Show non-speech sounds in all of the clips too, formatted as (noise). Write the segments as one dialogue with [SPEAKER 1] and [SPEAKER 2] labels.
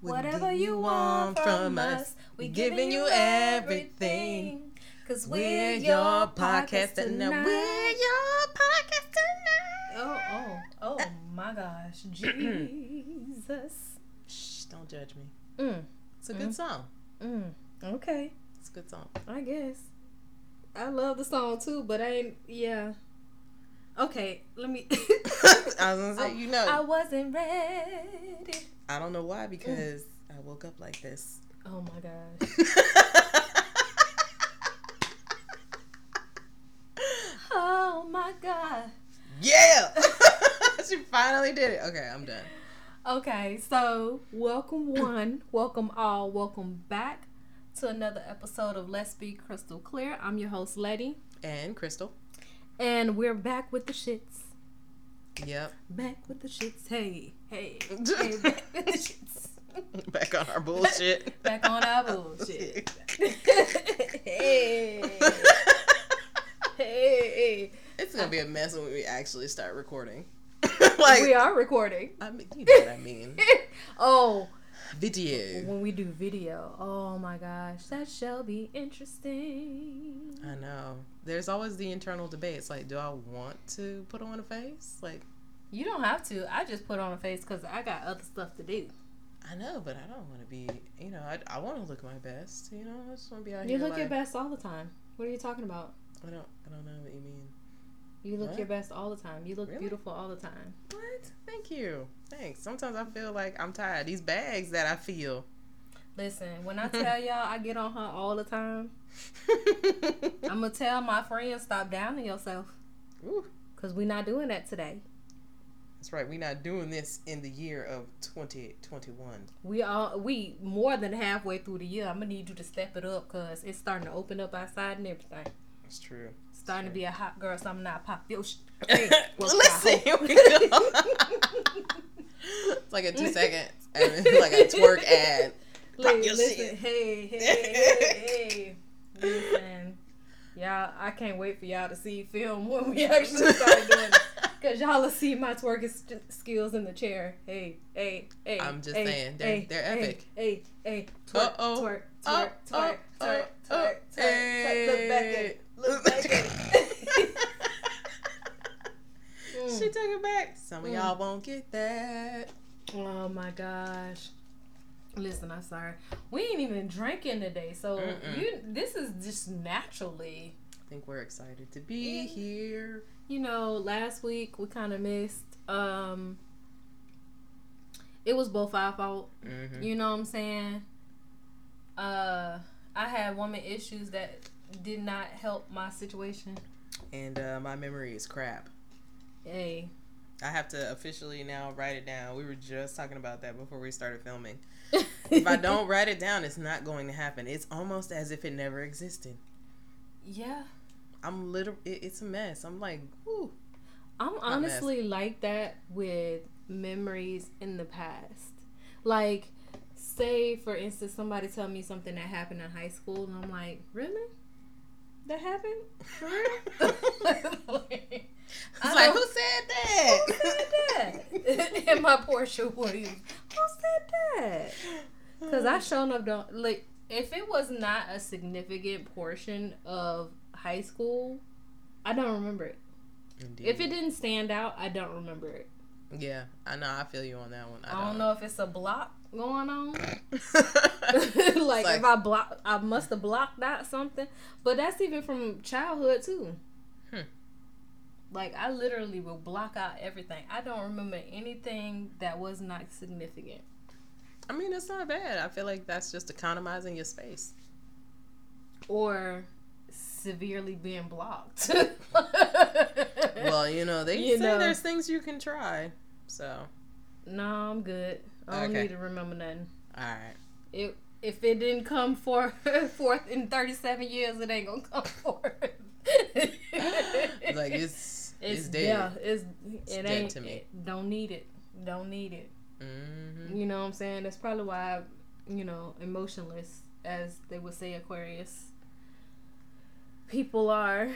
[SPEAKER 1] Whatever you want from us, we're giving you everything. Cause we're your podcast tonight.
[SPEAKER 2] We're your podcast tonight.
[SPEAKER 1] Oh, oh, oh my gosh. (clears throat) Jesus.
[SPEAKER 2] Shh, don't judge me.
[SPEAKER 1] Mm,
[SPEAKER 2] It's a good song.
[SPEAKER 1] mm. Okay,
[SPEAKER 2] It's a good song.
[SPEAKER 1] I guess. I love the song too, but I ain't, yeah. Okay, let me. (laughs)
[SPEAKER 2] I was gonna say, (laughs) you know,
[SPEAKER 1] I wasn't ready.
[SPEAKER 2] I don't know why because I woke up like this.
[SPEAKER 1] Oh my gosh. (laughs) Oh my god.
[SPEAKER 2] yeah, (laughs) she finally did it. Okay, I'm done.
[SPEAKER 1] Okay, so welcome (clears throat) one, welcome all, welcome back to another episode of Let's Be Crystal Clear. I'm your host, Letty,
[SPEAKER 2] And Crystal.
[SPEAKER 1] and we're back with the shits.
[SPEAKER 2] Yep.
[SPEAKER 1] Back with the shits. Hey, hey, (laughs) hey, back with the shits.
[SPEAKER 2] Back on our bullshit. (laughs)
[SPEAKER 1] Back on our bullshit. (laughs) hey, hey.
[SPEAKER 2] It's gonna be a mess when we actually start recording. like
[SPEAKER 1] we are recording.
[SPEAKER 2] I mean, you know what I mean.
[SPEAKER 1] oh,
[SPEAKER 2] Video.
[SPEAKER 1] when we do video. Oh my gosh, that shall be interesting.
[SPEAKER 2] I know. There's always the internal debate. It's like, do I want to put on a face? Like,
[SPEAKER 1] You don't have to. I just put on a face because I got other stuff to do.
[SPEAKER 2] I know, but I don't want to be. You know, I, I want to look my best. You know, I just want to be out
[SPEAKER 1] You
[SPEAKER 2] here.
[SPEAKER 1] look
[SPEAKER 2] like,
[SPEAKER 1] your best all the time. What are you talking about?
[SPEAKER 2] I don't. I don't know what you mean.
[SPEAKER 1] You look
[SPEAKER 2] What?
[SPEAKER 1] your best all the time. You look
[SPEAKER 2] Really?
[SPEAKER 1] beautiful all the time.
[SPEAKER 2] What? Thank you. Thanks. Sometimes I feel like I'm tired. These bags that I feel.
[SPEAKER 1] Listen, when I tell y'all I get on her all the time, (laughs) I'm gonna tell my friends stop downing yourself
[SPEAKER 2] Ooh,
[SPEAKER 1] because we not doing that today.
[SPEAKER 2] that's right. We're not doing this in the year of 2021.
[SPEAKER 1] We all we more than halfway through the year. I'm gonna need you to step it up because it's starting to open up outside and everything.
[SPEAKER 2] That's true.
[SPEAKER 1] It's starting to be a hot girl, so I'm not pop your sh- (laughs)
[SPEAKER 2] Listen, (laughs)
[SPEAKER 1] I
[SPEAKER 2] here
[SPEAKER 1] hope-
[SPEAKER 2] we go. it's like a two second, like a twerk ad. (laughs) Pop
[SPEAKER 1] Listen,
[SPEAKER 2] your
[SPEAKER 1] listen,
[SPEAKER 2] shit.
[SPEAKER 1] hey, hey, (laughs) hey, hey. Listen, y'all, I can't wait for y'all to see film when we actually start doing it. (laughs) Cause y'all will see my twerking st- skills in the chair. Hey, hey, hey.
[SPEAKER 2] I'm just
[SPEAKER 1] hey,
[SPEAKER 2] saying, they're-
[SPEAKER 1] hey,
[SPEAKER 2] they're epic.
[SPEAKER 1] Hey, hey, twerk,
[SPEAKER 2] Uh-oh.
[SPEAKER 1] twerk,
[SPEAKER 2] Oh,
[SPEAKER 1] twerk, twerk, twerk, twerk,
[SPEAKER 2] oh,
[SPEAKER 1] twerk, twerk. Look back at it. Look back at it. Mm.
[SPEAKER 2] She took it back. Some of
[SPEAKER 1] Mm.
[SPEAKER 2] y'all won't get that.
[SPEAKER 1] Oh my gosh. Listen, I'm sorry. We ain't even drinking today, so
[SPEAKER 2] Mm-mm.
[SPEAKER 1] you this is just naturally.
[SPEAKER 2] I think we're excited to be
[SPEAKER 1] Yeah.
[SPEAKER 2] here.
[SPEAKER 1] You know, last week we kind of missed. Um, it was both our fault.
[SPEAKER 2] hmm
[SPEAKER 1] You know what I'm saying? Uh, I had woman issues that did not help my situation.
[SPEAKER 2] And uh, my memory is crap.
[SPEAKER 1] Hey,
[SPEAKER 2] I have to officially now write it down. We were just talking about that before we started filming. (laughs) If I don't write it down, it's not going to happen. It's almost as if it never existed.
[SPEAKER 1] yeah,
[SPEAKER 2] I'm literally, it, it's a mess. I'm like.
[SPEAKER 1] I'm honestly like that with memories in the past. Like, say for instance, somebody tell me something that happened in high school, and I'm like, really? That happened for real? (laughs) (laughs)
[SPEAKER 2] It's
[SPEAKER 1] I
[SPEAKER 2] was
[SPEAKER 1] like,
[SPEAKER 2] who said that?
[SPEAKER 1] Who said that? (laughs) and my Porsha Williams. Who said that? Because I shown up don't like if it was not a significant portion of high school, I don't remember it.
[SPEAKER 2] Indeed.
[SPEAKER 1] If it didn't stand out, I don't remember it.
[SPEAKER 2] Yeah, I know. I feel you on that one.
[SPEAKER 1] I, don't know if it's a block going on. (laughs) (laughs) Like,
[SPEAKER 2] like-
[SPEAKER 1] if I block, I must have blocked out something. But that's even from childhood too.
[SPEAKER 2] Hmm.
[SPEAKER 1] Like I literally will block out everything. I don't remember anything that was not significant.
[SPEAKER 2] I mean, it's not bad. I feel like that's just economizing your space.
[SPEAKER 1] or severely being blocked. (laughs)
[SPEAKER 2] Well, you know, they
[SPEAKER 1] You
[SPEAKER 2] say
[SPEAKER 1] know.
[SPEAKER 2] there's things you can try. So,
[SPEAKER 1] no, I'm good. I don't
[SPEAKER 2] Okay.
[SPEAKER 1] need to remember nothing.
[SPEAKER 2] all right.
[SPEAKER 1] It if it didn't come for (laughs) forth in 37 years, it ain't gonna come forth. (laughs)
[SPEAKER 2] Like it's it's,
[SPEAKER 1] it's
[SPEAKER 2] dead.
[SPEAKER 1] yeah, it's it
[SPEAKER 2] dead
[SPEAKER 1] ain't
[SPEAKER 2] to me.
[SPEAKER 1] it- don't need it. Don't need it.
[SPEAKER 2] hmm
[SPEAKER 1] You know what I'm saying? That's probably why you know emotionless, as they would say, Aquarius. People are.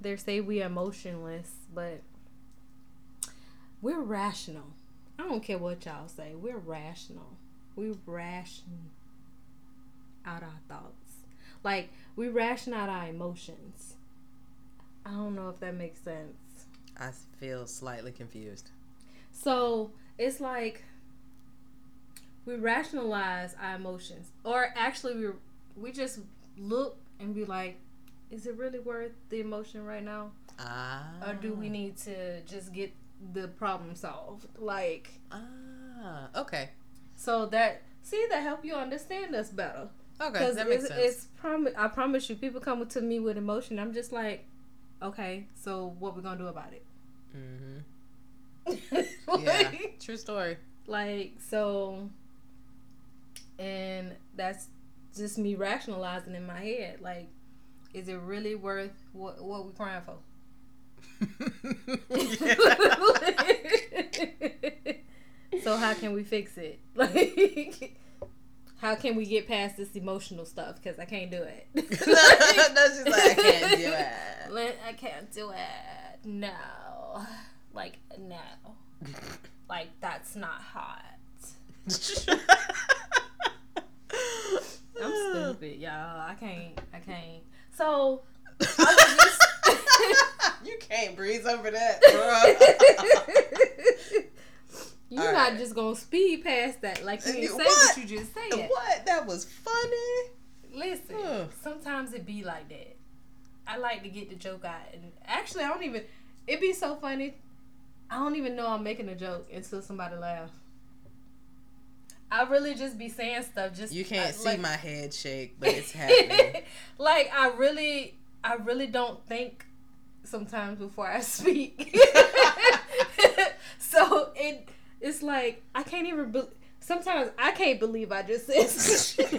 [SPEAKER 1] They say we emotionless, but we're rational. I don't care what y'all say. We're rational. we ration out our thoughts. Like we ration out our emotions. I don't know if that makes sense.
[SPEAKER 2] I feel slightly confused.
[SPEAKER 1] So it's like we rationalize our emotions, or actually we we just look and be like, is it really worth the emotion right now,
[SPEAKER 2] Ah.
[SPEAKER 1] or do we need to just get the problem solved? Like,
[SPEAKER 2] Ah. Okay.
[SPEAKER 1] so that see that help you understand us better.
[SPEAKER 2] Okay.
[SPEAKER 1] Because
[SPEAKER 2] That makes
[SPEAKER 1] it's,
[SPEAKER 2] sense.
[SPEAKER 1] it's prom- I promise you, people come to me with emotion. I'm just like, okay, so what we gonna do about it?
[SPEAKER 2] mm-hmm. (laughs)
[SPEAKER 1] like,
[SPEAKER 2] Yeah. True story.
[SPEAKER 1] like so, and that's just me rationalizing in my head. Like, is it really worth what what we crying for? (laughs) so how can we fix it? (laughs) Like, how can we get past this emotional stuff? Because I can't do it.
[SPEAKER 2] no, she's like, I can't do it.
[SPEAKER 1] Like, I can't do it. No. Like, no. (laughs) Like, that's not hot. (laughs) I'm stupid, y'all. I can't. I can't. So, just. (laughs)
[SPEAKER 2] you can't breeze over that, bro.
[SPEAKER 1] You're
[SPEAKER 2] All
[SPEAKER 1] not
[SPEAKER 2] right.
[SPEAKER 1] just gonna speed past that like you didn't say
[SPEAKER 2] what?
[SPEAKER 1] what you just said.
[SPEAKER 2] what? That was funny.
[SPEAKER 1] Listen,
[SPEAKER 2] Ugh.
[SPEAKER 1] sometimes it be like that. I like to get the joke out, and actually, I don't even. It'd be so funny. I don't even know I'm making a joke until somebody laughs. I really just be saying stuff. Just
[SPEAKER 2] You can't see
[SPEAKER 1] like-
[SPEAKER 2] my head shake, but it's (laughs) happening. (laughs)
[SPEAKER 1] like I really, I really don't think sometimes before I (laughs) speak. so it, it's like I can't even. Be- sometimes I can't believe I just said. shit.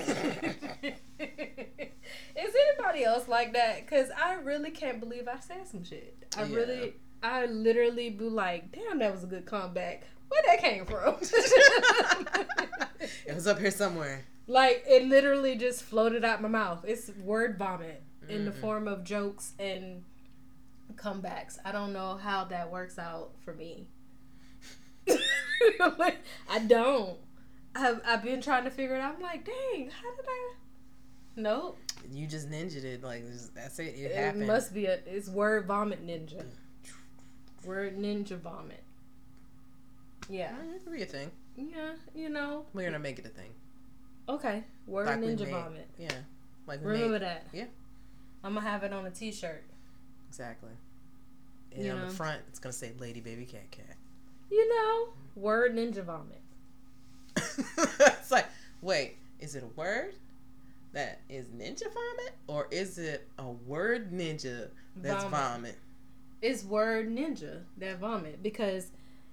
[SPEAKER 1] Is anybody else like that? Cause I really can't believe I said some shit. I
[SPEAKER 2] Yeah.
[SPEAKER 1] really, I literally be like, "Damn, that was a good comeback." Where that came from? (laughs)
[SPEAKER 2] it was up here somewhere.
[SPEAKER 1] Like it literally just floated out my mouth. It's word vomit in the
[SPEAKER 2] Mhm.
[SPEAKER 1] form of jokes and comebacks. I don't know how that works out for me. (laughs) I don't. I've I've been trying to figure it out. I'm like, dang, how did I? Nope.
[SPEAKER 2] You just ninja'd it. Like that's it. It,
[SPEAKER 1] It
[SPEAKER 2] happened.
[SPEAKER 1] must be a. It's word vomit ninja. Word ninja vomit. Yeah.
[SPEAKER 2] It could be a thing.
[SPEAKER 1] Yeah. You know.
[SPEAKER 2] We're gonna make it a thing.
[SPEAKER 1] Okay. Word
[SPEAKER 2] Like
[SPEAKER 1] ninja vomit.
[SPEAKER 2] Yeah. Like
[SPEAKER 1] Remember
[SPEAKER 2] made.
[SPEAKER 1] that.
[SPEAKER 2] Yeah.
[SPEAKER 1] I'm gonna have it on a T-shirt.
[SPEAKER 2] Exactly. And
[SPEAKER 1] You
[SPEAKER 2] on
[SPEAKER 1] know.
[SPEAKER 2] the front, it's gonna say "Lady Baby Cat Cat."
[SPEAKER 1] You know, word ninja vomit. (laughs)
[SPEAKER 2] it's like, wait, is it a word that is ninja vomit, or is it a word ninja that's
[SPEAKER 1] Vomit.
[SPEAKER 2] vomit?
[SPEAKER 1] It's word ninja that vomit because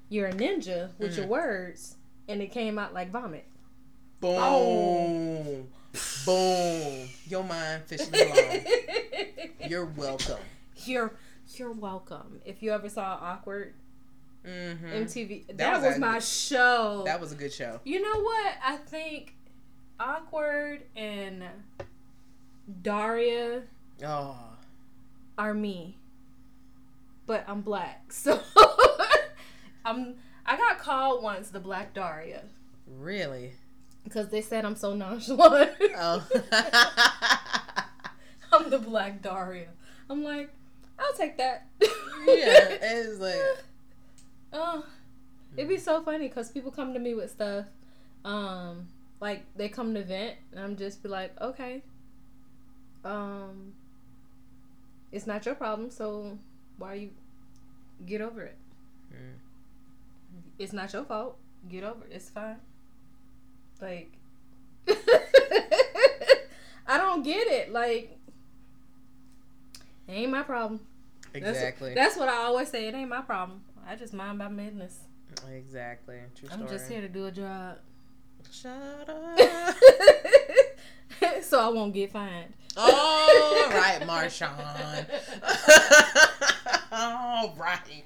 [SPEAKER 1] you're a ninja with your
[SPEAKER 2] Mhm.
[SPEAKER 1] words, and it came out like vomit.
[SPEAKER 2] Boom, boom. Your mind fishing along. (laughs) You're welcome.
[SPEAKER 1] you're you're welcome. If you ever saw Awkward
[SPEAKER 2] Mm-hmm.
[SPEAKER 1] MTV, that,
[SPEAKER 2] That
[SPEAKER 1] was,
[SPEAKER 2] was
[SPEAKER 1] my
[SPEAKER 2] actually-
[SPEAKER 1] show.
[SPEAKER 2] That was a good show.
[SPEAKER 1] you know what? I think Awkward and Daria
[SPEAKER 2] Oh,
[SPEAKER 1] are me, but I'm black, (laughs) so I'm. I got called once the Black Daria
[SPEAKER 2] really?
[SPEAKER 1] because they said I'm so nonchalant.
[SPEAKER 2] Oh. (laughs)
[SPEAKER 1] I'm the Black Daria. I'm like, I'll take that.
[SPEAKER 2] yeah, it's like
[SPEAKER 1] Oh, it'd be so funny because people come to me with stuff. Um, like they come to vent, and I'm just be like, okay. Um, it's not your problem, so why you get over it?
[SPEAKER 2] Mm.
[SPEAKER 1] It's not your fault. Get over it. It's fine. Like, (laughs) I don't get it. Like, it ain't my problem. That's-
[SPEAKER 2] exactly,
[SPEAKER 1] That's, what I always say. It ain't my problem. I just mind my business.
[SPEAKER 2] exactly. True
[SPEAKER 1] I'm
[SPEAKER 2] story.
[SPEAKER 1] just here to do a job.
[SPEAKER 2] Shut up. (laughs)
[SPEAKER 1] so I won't get fined.
[SPEAKER 2] All (laughs) right, Marshawn. (laughs) All right.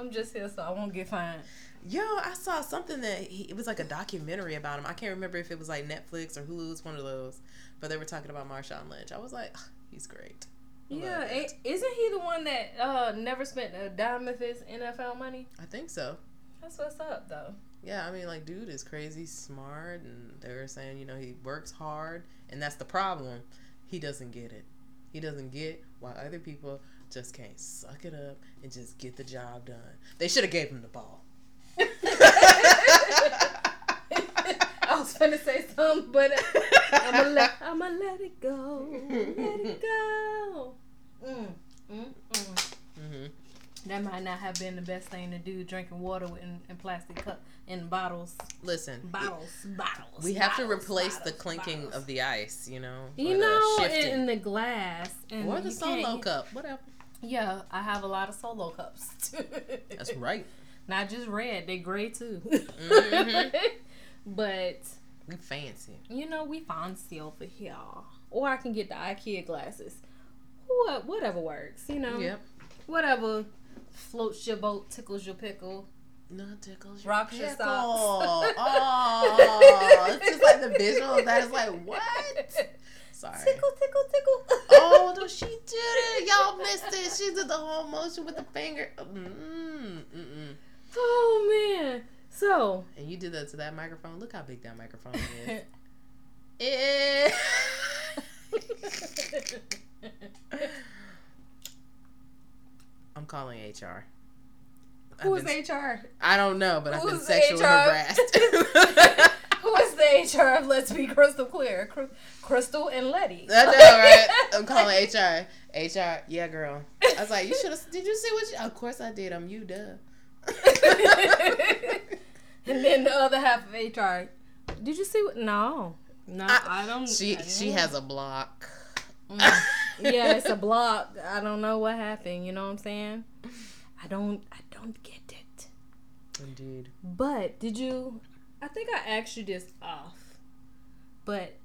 [SPEAKER 1] I'm just here so I won't get fined.
[SPEAKER 2] Yo, I saw something that he, it was like a documentary about him. I can't remember if it was like Netflix or Hulu. It's one of those, but they were talking about Marshawn Lynch. I was like, "Ugh, (sighs) he's great.
[SPEAKER 1] Yeah, is isn't he the one that uh, never spent a dime of his NFL money?
[SPEAKER 2] I think so.
[SPEAKER 1] That's what's up, though.
[SPEAKER 2] Yeah, I mean, like, dude is crazy smart, and they were saying, you know, he works hard, and that's the problem. He doesn't get it. He doesn't get why other people just can't suck it up and just get the job done. They should have gave him the ball.
[SPEAKER 1] I was gonna say something, but (laughs) I'm gonna let I'm gonna let it go, let it go. Mm, mm, mm.
[SPEAKER 2] hmm
[SPEAKER 1] That might not have been the best thing to do, drinking water in, in plastic cup in bottles,
[SPEAKER 2] Listen,
[SPEAKER 1] bottles, bottles.
[SPEAKER 2] we have to
[SPEAKER 1] bottles,
[SPEAKER 2] replace the clinking
[SPEAKER 1] bottles.
[SPEAKER 2] of the ice, you know,
[SPEAKER 1] You
[SPEAKER 2] or the
[SPEAKER 1] know, in, in the glass and
[SPEAKER 2] or the solo cup, whatever.
[SPEAKER 1] Yeah, I have a lot of solo cups.
[SPEAKER 2] That's right. (laughs)
[SPEAKER 1] Not just red, they gray too.
[SPEAKER 2] Mhm. (laughs)
[SPEAKER 1] but
[SPEAKER 2] We fancy.
[SPEAKER 1] you know, we fancy over here. Or I can get the IKEA glasses. What whatever works, you know.
[SPEAKER 2] Yep.
[SPEAKER 1] Whatever floats your boat, tickles your pickle.
[SPEAKER 2] No tickles your
[SPEAKER 1] Rocks your socks.
[SPEAKER 2] Oh, it's just like the visual of that is like what? (laughs) Sorry.
[SPEAKER 1] Tickle, tickle, tickle.
[SPEAKER 2] Oh, no, she (laughs) did it. Y'all missed it. She did the whole motion with the finger. Mm, mm-mm.
[SPEAKER 1] Oh man. So
[SPEAKER 2] And you did that to that microphone. Look how big that microphone is. (laughs) (laughs) I'm calling HR. I've
[SPEAKER 1] Who's
[SPEAKER 2] been-
[SPEAKER 1] HR?
[SPEAKER 2] I don't know, but I've been
[SPEAKER 1] Who's
[SPEAKER 2] sexually
[SPEAKER 1] HR?
[SPEAKER 2] harassed. (laughs)
[SPEAKER 1] Who is the HR of Let's Be Crystal Clear? Crystal and Letty.
[SPEAKER 2] I know, right? I'm calling HR. HR, yeah, girl. I was like, you should have. Did you see what? You, of course I did. I'm you, duh. (laughs)
[SPEAKER 1] and then the other half of HR. Did you see what? No, no, I,
[SPEAKER 2] I-
[SPEAKER 1] don't.
[SPEAKER 2] she
[SPEAKER 1] I
[SPEAKER 2] she has a block.
[SPEAKER 1] Mm. yeah, it's a block. I don't know what happened. You know what I'm saying? I don't. I don't get it.
[SPEAKER 2] Indeed.
[SPEAKER 1] But did you? I think I asked you this off, but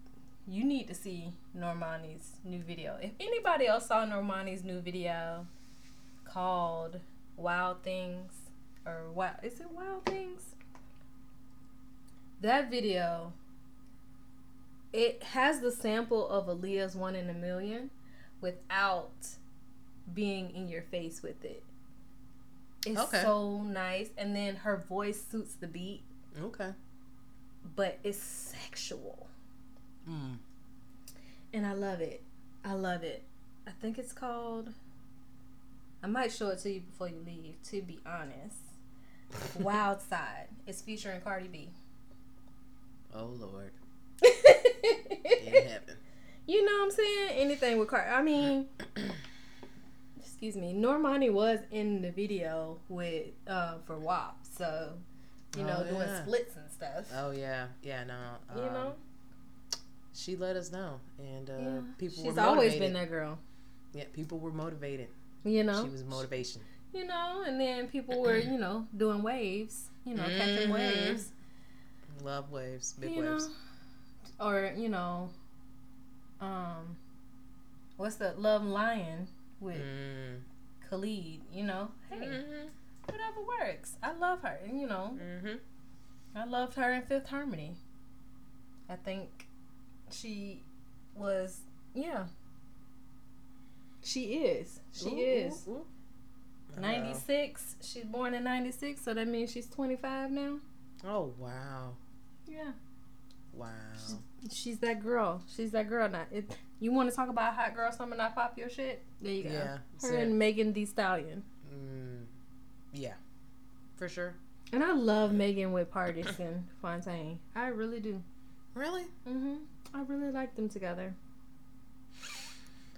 [SPEAKER 1] you need to see Normani's new video. If anybody else saw Normani's new video called "Wild Things" or "Wild," is it "Wild Things"? That video, it has the sample of Aaliyah's "One in a Million without being in your face with it. It's
[SPEAKER 2] Okay.
[SPEAKER 1] so nice, and then her voice suits the beat,
[SPEAKER 2] Okay.
[SPEAKER 1] but it's sexual,
[SPEAKER 2] Mm.
[SPEAKER 1] and I love it. I love it. I think it's called. I might show it to you before you leave. To be honest, (laughs) Wild Side. It's featuring Cardi B.
[SPEAKER 2] Oh Lord, (laughs) in heaven.
[SPEAKER 1] You know what I'm saying? Anything with Cardi. I mean, (clears throat) excuse me. Normani was in the video with uh for WAP, so you know
[SPEAKER 2] Oh,
[SPEAKER 1] doing splits and stuff.
[SPEAKER 2] Oh yeah, yeah. No.
[SPEAKER 1] you
[SPEAKER 2] um,
[SPEAKER 1] know,
[SPEAKER 2] she let us know, and uh,
[SPEAKER 1] yeah.
[SPEAKER 2] people
[SPEAKER 1] she's
[SPEAKER 2] were
[SPEAKER 1] always been that girl.
[SPEAKER 2] Yeah, people were motivated.
[SPEAKER 1] You know,
[SPEAKER 2] She was motivation.
[SPEAKER 1] you know, and then people were you know doing waves, you know, catching
[SPEAKER 2] Mhm.
[SPEAKER 1] waves,
[SPEAKER 2] Love waves, big
[SPEAKER 1] you
[SPEAKER 2] waves.
[SPEAKER 1] know, or you know, um, what's the Love Lies with
[SPEAKER 2] Mm.
[SPEAKER 1] Khalid? You know, hey,
[SPEAKER 2] Mm-hmm.
[SPEAKER 1] whatever works. I love her, and you know,
[SPEAKER 2] Mm-hmm.
[SPEAKER 1] I loved her in Fifth Harmony. I think she was, yeah. She is. She is. 96. She's born in 96, so that means she's 25 now.
[SPEAKER 2] Oh wow,
[SPEAKER 1] Yeah.
[SPEAKER 2] wow.
[SPEAKER 1] She's that girl. She's that girl now. It, you want to talk about hot girl summer not pop your shit? There you go.
[SPEAKER 2] Yeah, that's
[SPEAKER 1] Her
[SPEAKER 2] it.
[SPEAKER 1] and Megan Thee Stallion.
[SPEAKER 2] Mm. Yeah, for sure.
[SPEAKER 1] And I love Megan with Pardison Fontaine. I really do.
[SPEAKER 2] Really?
[SPEAKER 1] Mm-hmm. I really like them together.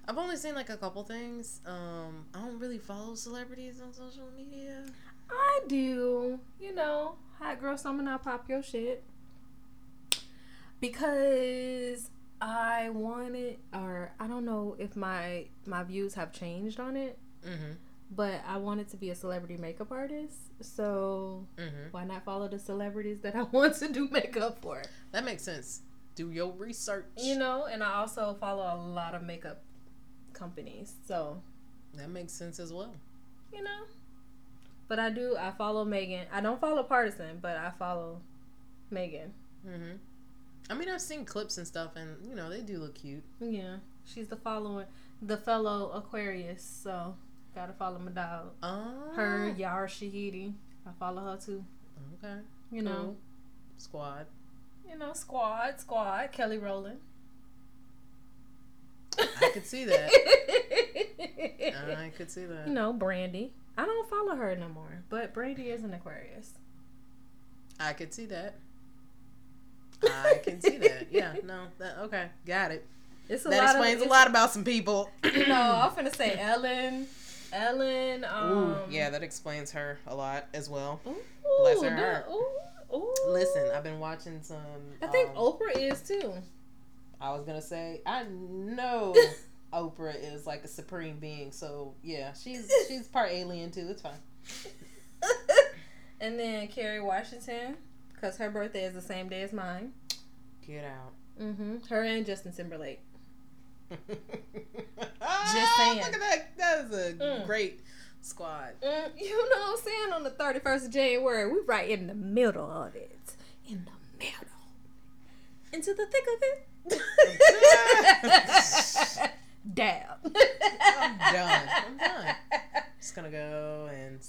[SPEAKER 2] I've only seen like a couple things. Um, I don't really follow celebrities on social media.
[SPEAKER 1] I do. You know, hot girl summer not pop your shit. Because I wanted or I don't know if my my views have changed on it,
[SPEAKER 2] Mm-hmm.
[SPEAKER 1] but I wanted to be a celebrity makeup artist. So
[SPEAKER 2] Mm-hmm.
[SPEAKER 1] why not follow the celebrities that I (laughs) want to do makeup for?
[SPEAKER 2] That makes sense. Do your research.
[SPEAKER 1] You know, and I also follow a lot of makeup companies. So,
[SPEAKER 2] that makes sense as well.
[SPEAKER 1] you know. But I do I follow Megan. I don't follow Pardison, but I follow Megan.
[SPEAKER 2] Mm-hmm. I mean, I've seen clips and stuff, and you know they do look cute.
[SPEAKER 1] Yeah, she's the following, the fellow Aquarius. So gotta follow my dog.
[SPEAKER 2] Oh.
[SPEAKER 1] Her Yara Shahidi. I follow her too.
[SPEAKER 2] Okay.
[SPEAKER 1] You know,
[SPEAKER 2] Cool. Squad.
[SPEAKER 1] you know, squad, squad. Kelly Rowland.
[SPEAKER 2] I could see that. (laughs) I could see that.
[SPEAKER 1] you know, Brandy. I don't follow her no more, but Brandy is an Aquarius.
[SPEAKER 2] I could see that. I can see that. (laughs) Yeah, no, that, okay, got it.
[SPEAKER 1] It's a
[SPEAKER 2] that
[SPEAKER 1] lot
[SPEAKER 2] explains
[SPEAKER 1] of,
[SPEAKER 2] a lot about some people. (clears throat)
[SPEAKER 1] No, I'm gonna say (laughs) Ellen. Ellen. Um,
[SPEAKER 2] Ooh, yeah, that explains her a lot as well.
[SPEAKER 1] Ooh,
[SPEAKER 2] Bless her
[SPEAKER 1] the- Ooh, ooh.
[SPEAKER 2] Listen, I've been watching some.
[SPEAKER 1] I think
[SPEAKER 2] um,
[SPEAKER 1] Oprah is too.
[SPEAKER 2] I was gonna say I know (laughs) Oprah is like a supreme being, so yeah, she's she's part alien too. It's fine.
[SPEAKER 1] and then Kerry Washington, because her birthday is the same day as mine.
[SPEAKER 2] Get out.
[SPEAKER 1] Mm-hmm. Her and Justin Timberlake. (laughs)
[SPEAKER 2] Just
[SPEAKER 1] saying.
[SPEAKER 2] Look at that. That is a
[SPEAKER 1] Mm.
[SPEAKER 2] great squad.
[SPEAKER 1] Mm, you know what I'm saying? On the 31st of January, we're right in the middle of it. In the middle. Into the thick of it. (laughs) Dab.
[SPEAKER 2] I'm done. I'm done. Just gonna go and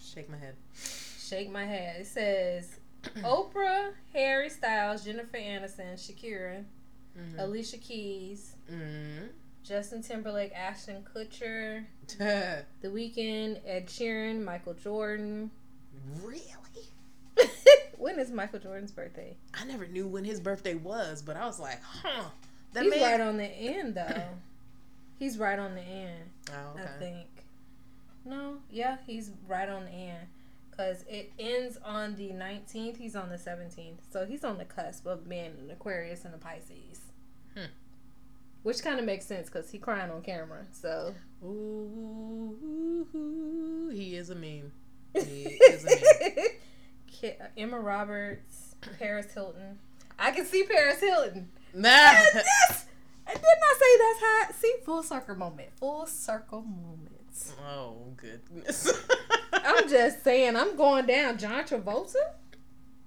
[SPEAKER 2] shake my head.
[SPEAKER 1] Shake my head. It says Oprah, Harry Styles, Jennifer Aniston, Shakira,
[SPEAKER 2] Mhm.
[SPEAKER 1] Alicia Keys,
[SPEAKER 2] Mhm.
[SPEAKER 1] Justin Timberlake, Ashton Kutcher, (laughs) The Weeknd, Ed Sheeran, Michael Jordan.
[SPEAKER 2] really? (laughs)
[SPEAKER 1] when is Michael Jordan's birthday?
[SPEAKER 2] I never knew when his birthday was, but I was like, huh. That
[SPEAKER 1] He's
[SPEAKER 2] man.
[SPEAKER 1] right on the end though. He's right on the end,
[SPEAKER 2] oh, okay.
[SPEAKER 1] I think. No, yeah, he's right on the end. Cause it ends on the 19th. He's on the 17th, so he's on the cusp of being an Aquarius and a Pisces.
[SPEAKER 2] Hmm.
[SPEAKER 1] Which kind of makes sense because he crying on camera. So
[SPEAKER 2] Ooh, he is a meme. (laughs) He is a meme.
[SPEAKER 1] Emma Roberts, Paris Hilton. I can see Paris Hilton.
[SPEAKER 2] Nah. (laughs)
[SPEAKER 1] yes, I did not say that's hot. See, full circle moment. Full circle moments.
[SPEAKER 2] Oh goodness. (laughs)
[SPEAKER 1] I'm just saying, I'm going down. John Travolta.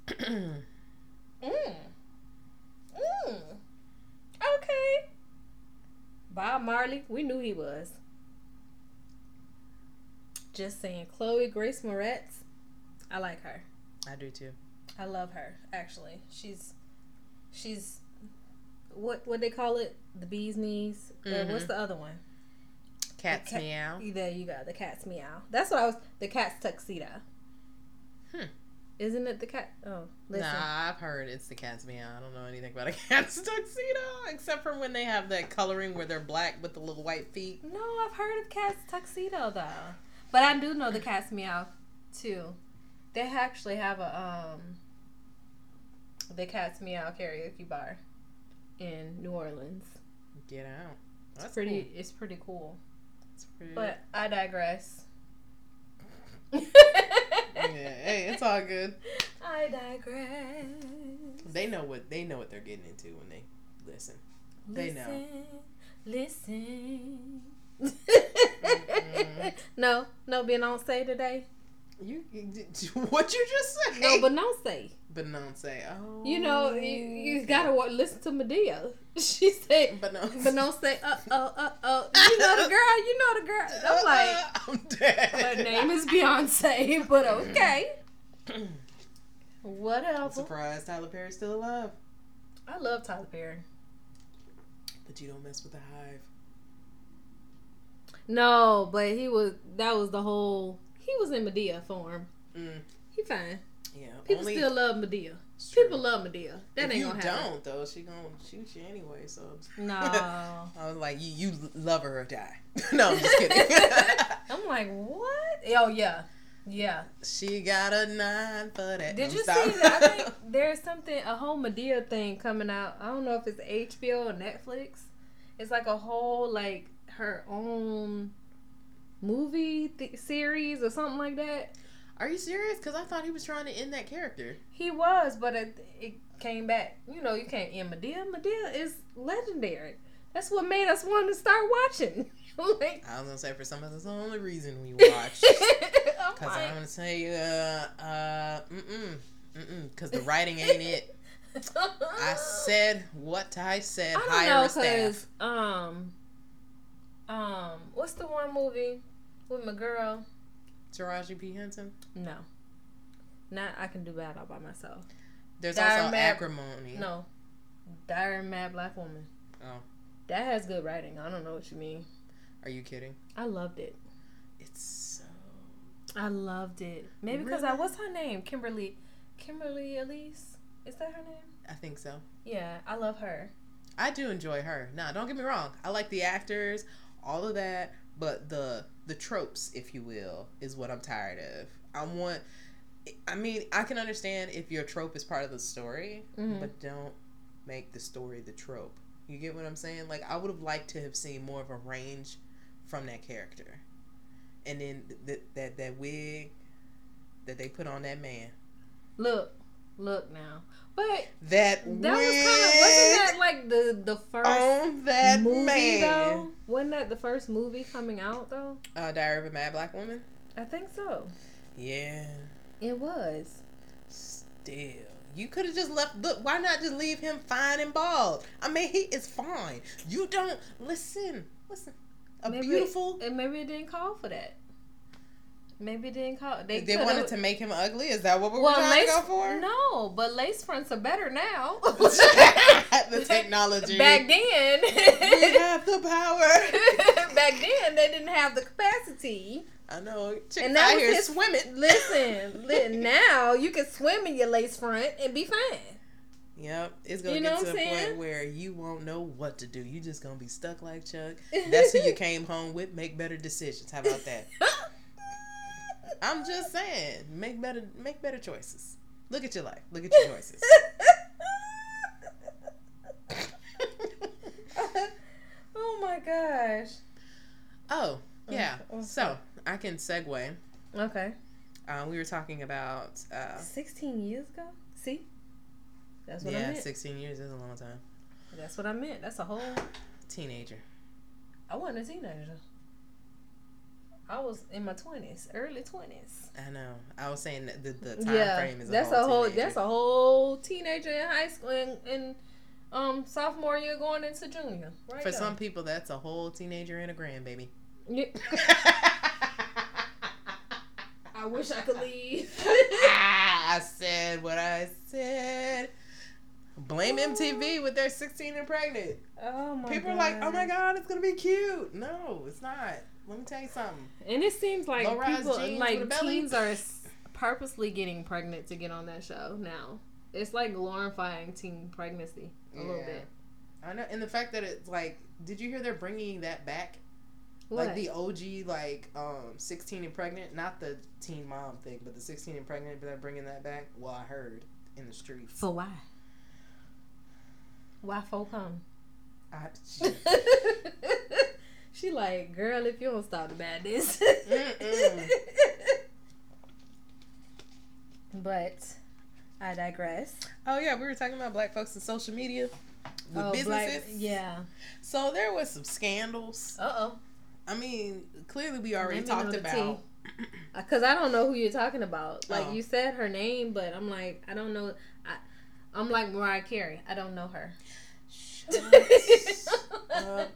[SPEAKER 1] (clears throat) Mm. Mm. Okay. Bob Marley. We knew he was. Just saying. Chloe Grace Moretz. I like her.
[SPEAKER 2] I do too.
[SPEAKER 1] I love her. Actually, she's she's what what they call it? The bee's knees. Or what's
[SPEAKER 2] Mhm.
[SPEAKER 1] the other one?
[SPEAKER 2] Cat's
[SPEAKER 1] cat-
[SPEAKER 2] meow.
[SPEAKER 1] There you go. The cat's meow. That's what I was. The cat's tuxedo.
[SPEAKER 2] Hmm.
[SPEAKER 1] Isn't it the cat? Oh, listen.
[SPEAKER 2] Nah, I've heard it's the cat's meow. I don't know anything about a (laughs) cat's tuxedo except for when they have that coloring where they're black with the little white feet.
[SPEAKER 1] No, I've heard of cat's tuxedo though, but I do know the cat's meow too. They actually have a um. The cat's meow karaoke bar in New Orleans.
[SPEAKER 2] Get out.
[SPEAKER 1] It's
[SPEAKER 2] That's
[SPEAKER 1] pretty.
[SPEAKER 2] cool.
[SPEAKER 1] It's pretty cool.
[SPEAKER 2] It's pretty.
[SPEAKER 1] But I digress.
[SPEAKER 2] yeah, hey, it's all good.
[SPEAKER 1] I digress.
[SPEAKER 2] They know what they know what they're getting into when they listen. They know.
[SPEAKER 1] Listen. (laughs) No, no Beyonce today.
[SPEAKER 2] You, you (laughs) what you just said?
[SPEAKER 1] No, but no say.
[SPEAKER 2] But. Oh,
[SPEAKER 1] You know, you, you gotta wa- listen to Madea. (laughs) She said,
[SPEAKER 2] But no,
[SPEAKER 1] but don't say, uh oh, uh oh. You know the girl, you know the girl. I'm like,
[SPEAKER 2] I'm dead.
[SPEAKER 1] her name is Beyonce, (laughs) but okay.
[SPEAKER 2] I'm
[SPEAKER 1] Whatever.
[SPEAKER 2] surprised Tyler Perry's still alive.
[SPEAKER 1] I love Tyler Perry.
[SPEAKER 2] But you don't mess with the hive.
[SPEAKER 1] No, but he was, that was the whole, he was in Madea form.
[SPEAKER 2] Mm,
[SPEAKER 1] He fine.
[SPEAKER 2] Yeah,
[SPEAKER 1] People
[SPEAKER 2] only,
[SPEAKER 1] still love
[SPEAKER 2] Madea.
[SPEAKER 1] People love Madea. That
[SPEAKER 2] if
[SPEAKER 1] ain't
[SPEAKER 2] you
[SPEAKER 1] gonna happen.
[SPEAKER 2] don't though, she gonna shoot you anyway. So (laughs)
[SPEAKER 1] No.
[SPEAKER 2] I was like, you, you love her or die. (laughs) no, I'm just kidding. (laughs)
[SPEAKER 1] I'm like, what? Oh yeah, yeah.
[SPEAKER 2] she got a nine for that.
[SPEAKER 1] Did you
[SPEAKER 2] stop.
[SPEAKER 1] see that? I think there's something, a whole Madea thing coming out. I don't know if it's HBO or Netflix. It's like a whole like her own movie th- series or something like that.
[SPEAKER 2] Are you serious? Because I thought he was trying to end that character.
[SPEAKER 1] He was, but it, it came back. You know, you can't end Madea. Madea is legendary. That's what made us want to start watching. (laughs) like,
[SPEAKER 2] I was gonna say for some of us, the only reason we watched. (laughs) (laughs) Cause
[SPEAKER 1] like-
[SPEAKER 2] I'm gonna say, uh, uh, mm mm, mm mm, cause the writing ain't it. I said what I said.
[SPEAKER 1] I don't
[SPEAKER 2] Hire
[SPEAKER 1] know,
[SPEAKER 2] a staff.
[SPEAKER 1] cause um, um, what's the one movie with my girl?
[SPEAKER 2] Taraji P Henson.
[SPEAKER 1] No, Not I can do bad all by myself.
[SPEAKER 2] There's
[SPEAKER 1] Diary
[SPEAKER 2] also
[SPEAKER 1] Mad-
[SPEAKER 2] acrimony.
[SPEAKER 1] No. A Mad Black Woman.
[SPEAKER 2] Oh.
[SPEAKER 1] That has good writing. I don't know what you mean.
[SPEAKER 2] Are you kidding?
[SPEAKER 1] I loved it.
[SPEAKER 2] It's so.
[SPEAKER 1] I loved it. Maybe because I
[SPEAKER 2] Really?
[SPEAKER 1] what's her name? Kimberly Kimberly Elise? Is that her name?
[SPEAKER 2] I think so.
[SPEAKER 1] Yeah, I love her.
[SPEAKER 2] I do enjoy her. Now, don't get me wrong. I like the actors, all of that, but the the tropes, if you will, is what I'm tired of. I want. I mean, I can understand if your trope is part of the story,
[SPEAKER 1] Mhm.
[SPEAKER 2] but don't make the story the trope. You get what I'm saying? Like, I would have liked to have seen more of a range from that character, and then th- that that wig that they put on that man.
[SPEAKER 1] Look, look now. But
[SPEAKER 2] That,
[SPEAKER 1] that was kind of wasn't that like the the first
[SPEAKER 2] on that
[SPEAKER 1] movie
[SPEAKER 2] man.
[SPEAKER 1] though? Wasn't that the first movie coming out though?
[SPEAKER 2] Uh, Diary of a Mad Black Woman.
[SPEAKER 1] I think so.
[SPEAKER 2] Yeah.
[SPEAKER 1] It was.
[SPEAKER 2] Still, you could have just left. Look, why not just leave him fine and bald? I mean, he is fine. You don't listen. Listen, a
[SPEAKER 1] Maybe-
[SPEAKER 2] beautiful.
[SPEAKER 1] And maybe it didn't call for that. Maybe didn't call. They,
[SPEAKER 2] They, wanted to make him ugly. Is that what we were
[SPEAKER 1] Well,
[SPEAKER 2] trying
[SPEAKER 1] lace
[SPEAKER 2] to go for?
[SPEAKER 1] no, but lace fronts are better now. (laughs) (laughs)
[SPEAKER 2] the technology.
[SPEAKER 1] Back then,
[SPEAKER 2] we (laughs) have the power.
[SPEAKER 1] back then they didn't have the capacity.
[SPEAKER 2] I know. Chick
[SPEAKER 1] And that was
[SPEAKER 2] here
[SPEAKER 1] his-
[SPEAKER 2] swimming.
[SPEAKER 1] Listen, li- now you can swim in your lace front and be fine.
[SPEAKER 2] Yep, it's gonna
[SPEAKER 1] You know
[SPEAKER 2] get to the
[SPEAKER 1] saying?
[SPEAKER 2] point where you won't know what to do. You're just gonna be stuck like Chuck. That's who you came home with. Make better decisions. How about that? I'm just saying, make better, make better choices. Look at your life. Look at your choices. (laughs)
[SPEAKER 1] oh my gosh.
[SPEAKER 2] oh, yeah.
[SPEAKER 1] Okay.
[SPEAKER 2] So I can segue.
[SPEAKER 1] Okay.
[SPEAKER 2] Uh, we were talking about, uh,
[SPEAKER 1] 16 years ago? See? That's what I
[SPEAKER 2] yeah,
[SPEAKER 1] meant.
[SPEAKER 2] 16 years is a long time.
[SPEAKER 1] That's what I meant. That's a whole.
[SPEAKER 2] Teenager.
[SPEAKER 1] I wasn't a teenager. I was in my 20s, early 20s.
[SPEAKER 2] I know. I was saying that the, the time
[SPEAKER 1] yeah,
[SPEAKER 2] frame is a
[SPEAKER 1] that's
[SPEAKER 2] whole
[SPEAKER 1] a whole
[SPEAKER 2] teenager.
[SPEAKER 1] that's a whole teenager in high school and, and um sophomore year going into junior. Right
[SPEAKER 2] For
[SPEAKER 1] there.
[SPEAKER 2] some people, that's a whole teenager and a grandbaby.
[SPEAKER 1] Yeah. (laughs) I wish I could leave. (laughs)
[SPEAKER 2] I said what I said. Blame MTV with their 16 and pregnant.
[SPEAKER 1] oh my
[SPEAKER 2] People are like, oh my god, it's gonna be cute. No, it's not. Let me tell you something.
[SPEAKER 1] And it seems like
[SPEAKER 2] Low-rise
[SPEAKER 1] people like teens are purposely getting pregnant to get on that show now. It's like glorifying teen pregnancy a little bit.
[SPEAKER 2] I know, and the fact that it's like, did you hear they're bringing that back?
[SPEAKER 1] What?
[SPEAKER 2] Like the OG, like um, 16 and pregnant, not the teen mom thing, but the 16 and pregnant. But they're bringing that back. Well, I heard in the streets.
[SPEAKER 1] For why? Why folk come?
[SPEAKER 2] I, (laughs)
[SPEAKER 1] she like, girl, if you don't stop the madness. But I digress.
[SPEAKER 2] oh yeah, we were talking about black folks in social media with
[SPEAKER 1] Oh,
[SPEAKER 2] businesses.
[SPEAKER 1] black- yeah.
[SPEAKER 2] So there was some scandals.
[SPEAKER 1] Uh oh.
[SPEAKER 2] I mean, clearly we already
[SPEAKER 1] Let
[SPEAKER 2] talked about.
[SPEAKER 1] Because (clears throat) I don't know who you're talking about. Like
[SPEAKER 2] Oh.
[SPEAKER 1] you said her name, but I'm like, I don't know. I, I'm like Mariah Carey. I don't know her. (laughs)
[SPEAKER 2] Up.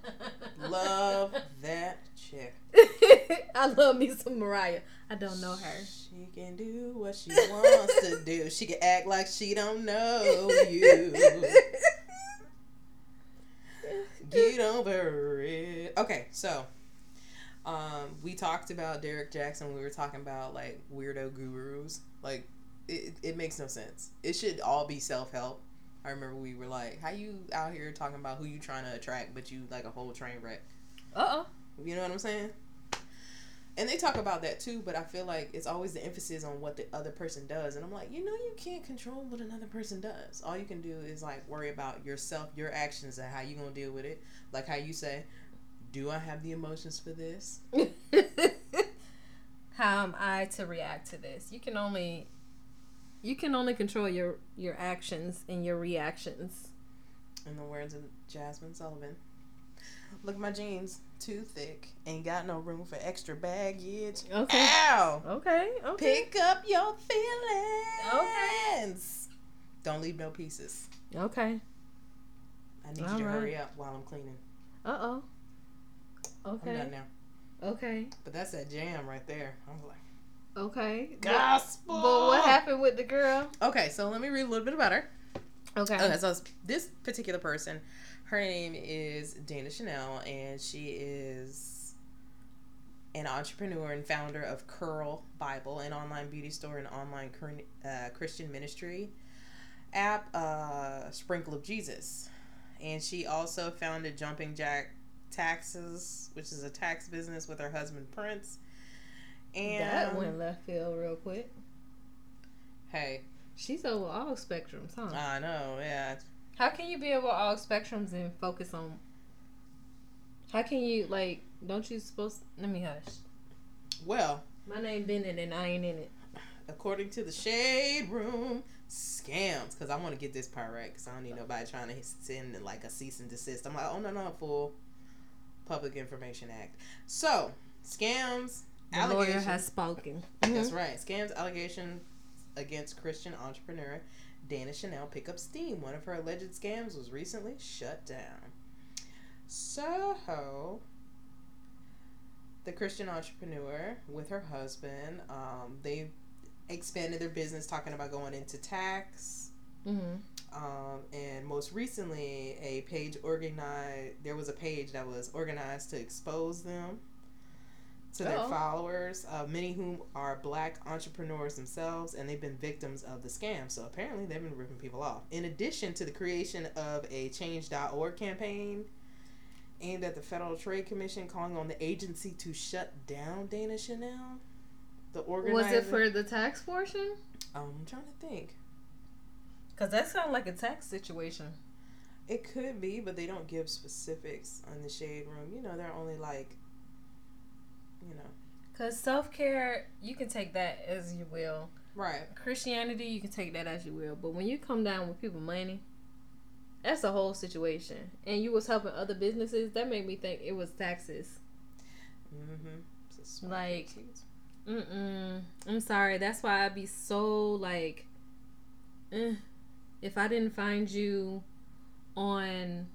[SPEAKER 2] Love that chick. (laughs)
[SPEAKER 1] I love me some Mariah. I don't know her.
[SPEAKER 2] She can do what she wants to do. She can act like she don't know you. Get over it. Okay, so um, we talked about Derrick Jaxn. We were talking about like weirdo gurus. Like it, it makes no sense. It should all be self help. I remember we were like, "How you out here talking about who you trying to attract, but you like a whole train wreck."
[SPEAKER 1] Uh oh.
[SPEAKER 2] You know what I'm saying? And they talk about that too, but I feel like it's always the emphasis on what the other person does. And I'm like, you know, you can't control what another person does. All you can do is like worry about yourself, your actions, and how you gonna deal with it. Like how you say, "Do I have the emotions for this?" (laughs)
[SPEAKER 1] How am I to react to this? You can only you can only control your your actions and your reactions.
[SPEAKER 2] In the words of Jazmine Sullivan, look at my jeans, too thick, ain't got no room for extra baggage.
[SPEAKER 1] Okay.
[SPEAKER 2] Ow!
[SPEAKER 1] Okay. Okay.
[SPEAKER 2] Pick up your feelings. Okay. Don't leave no pieces.
[SPEAKER 1] Okay.
[SPEAKER 2] I need
[SPEAKER 1] All
[SPEAKER 2] you to
[SPEAKER 1] right.
[SPEAKER 2] hurry up while I'm cleaning.
[SPEAKER 1] Uh oh. Okay.
[SPEAKER 2] I'm done now.
[SPEAKER 1] Okay.
[SPEAKER 2] But that's that jam right there. I'm like,
[SPEAKER 1] Okay.
[SPEAKER 2] Gospel.
[SPEAKER 1] But, but what happened with the girl?
[SPEAKER 2] Okay, so let me read a little bit about her.
[SPEAKER 1] Okay.
[SPEAKER 2] Okay, so this particular person, her name is Dana Chanel, and she is an entrepreneur and founder of Curl Bible, an online beauty store and online uh, Christian ministry app, uh, Sprinkle of Jesus. And she also founded Jumping Jack Taxes, which is a tax business with her husband Prince.
[SPEAKER 1] And that went left field real quick.
[SPEAKER 2] Hey,
[SPEAKER 1] she's over all spectrums, huh?
[SPEAKER 2] I know, yeah.
[SPEAKER 1] How can you be over all spectrums and focus on? How can you like? Don't you supposed? Let me hush.
[SPEAKER 2] Well,
[SPEAKER 1] my name Bennett and I ain't in it.
[SPEAKER 2] According to the shade room, scams. Because I want to get this part right. Because I don't need nobody trying to send like a cease and desist. I'm like, oh no no, full Public Information Act. So scams.
[SPEAKER 1] The lawyer has spoken.
[SPEAKER 2] Mm-hmm. That's right. Scams allegations against Christian entrepreneur Dana Chanel pick up steam. One of her alleged scams was recently shut down. So, the Christian entrepreneur with her husband, um, they expanded their business talking about going into tax. Mm-hmm. Um, and most recently, a page organized. There was a page that was organized to expose them to their Uh-oh. followers, uh, many whom are black entrepreneurs themselves, and they've been victims of the scam. So apparently, they've been ripping people off. In addition to the creation of a Change.org campaign aimed at the Federal Trade Commission, calling on the agency to shut down Dana Chanel.
[SPEAKER 1] The organizer was it for the tax portion?
[SPEAKER 2] Um, I'm trying to think.
[SPEAKER 1] Cause that sounds like a tax situation.
[SPEAKER 2] It could be, but they don't give specifics on the shade room. You know, they're only like you know.
[SPEAKER 1] Because self care, you can take that as you will.
[SPEAKER 2] Right.
[SPEAKER 1] Christianity, you can take that as you will. But when you come down with people money, that's a whole situation. And you was helping other businesses, that made me think it was taxes. Mm-hmm. Like, mm-mm. I'm sorry. That's why I'd be so, like, eh. if I didn't find you on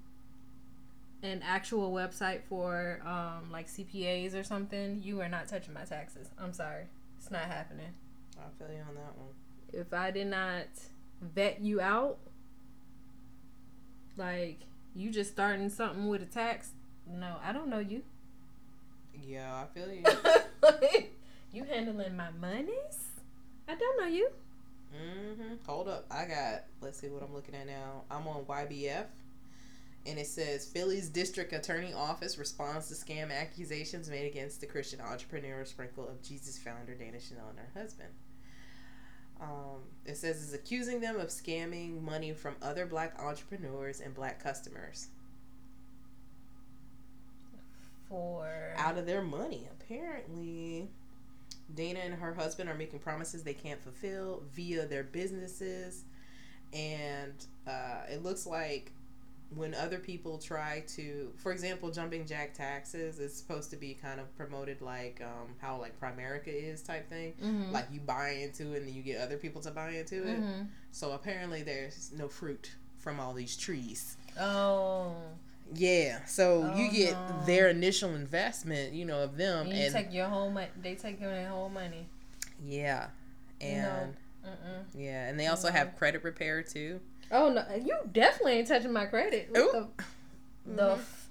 [SPEAKER 1] an actual website for um, like CPAs or something, you are not touching my taxes. I'm sorry. It's not happening.
[SPEAKER 2] I feel you on that one.
[SPEAKER 1] If I did not vet you out, like you just starting something with a tax, no, I don't know you.
[SPEAKER 2] Yeah, I feel you. (laughs)
[SPEAKER 1] you handling my monies? I don't know you.
[SPEAKER 2] Mm-hmm. Hold up. I got, let's see what I'm looking at now. I'm on YBF and it says Philly's district attorney office responds to scam accusations made against the Christian entrepreneur Sprinkle of Jesus founder Dana Chanel and her husband. Um, it says is accusing them of scamming money from other black entrepreneurs and black customers.
[SPEAKER 1] For
[SPEAKER 2] out of their money, apparently. Dana and her husband are making promises they can't fulfill via their businesses, and uh, it looks like when other people try to for example jumping jack taxes is supposed to be kind of promoted like um, how like primerica is type thing mm-hmm. like you buy into it and then you get other people to buy into it mm-hmm. so apparently there's no fruit from all these trees
[SPEAKER 1] oh
[SPEAKER 2] yeah so oh, you get no. their initial investment you know of them
[SPEAKER 1] and you and take your whole money they take your whole money
[SPEAKER 2] yeah and no. yeah and they also have credit repair too
[SPEAKER 1] Oh no, you definitely ain't touching my credit. What the, mm-hmm. f-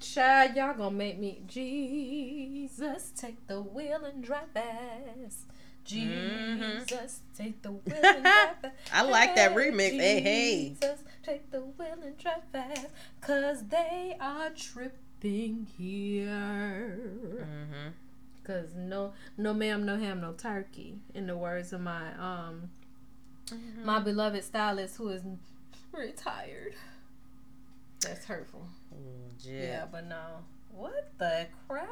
[SPEAKER 1] child, y'all gonna make me Jesus take the wheel and drive fast. Mm-hmm. Jesus, mm-hmm. take the wheel and drive fast. (laughs)
[SPEAKER 2] I like that remix. Jesus, hey, hey.
[SPEAKER 1] Jesus, take the wheel and drive fast. Cause they are tripping here. Mm-hmm. Cause no, no ma'am, no ham, no turkey. In the words of my um Mm-hmm. My beloved stylist who is retired. That's hurtful. Mm, yeah. yeah, but no. What the crap?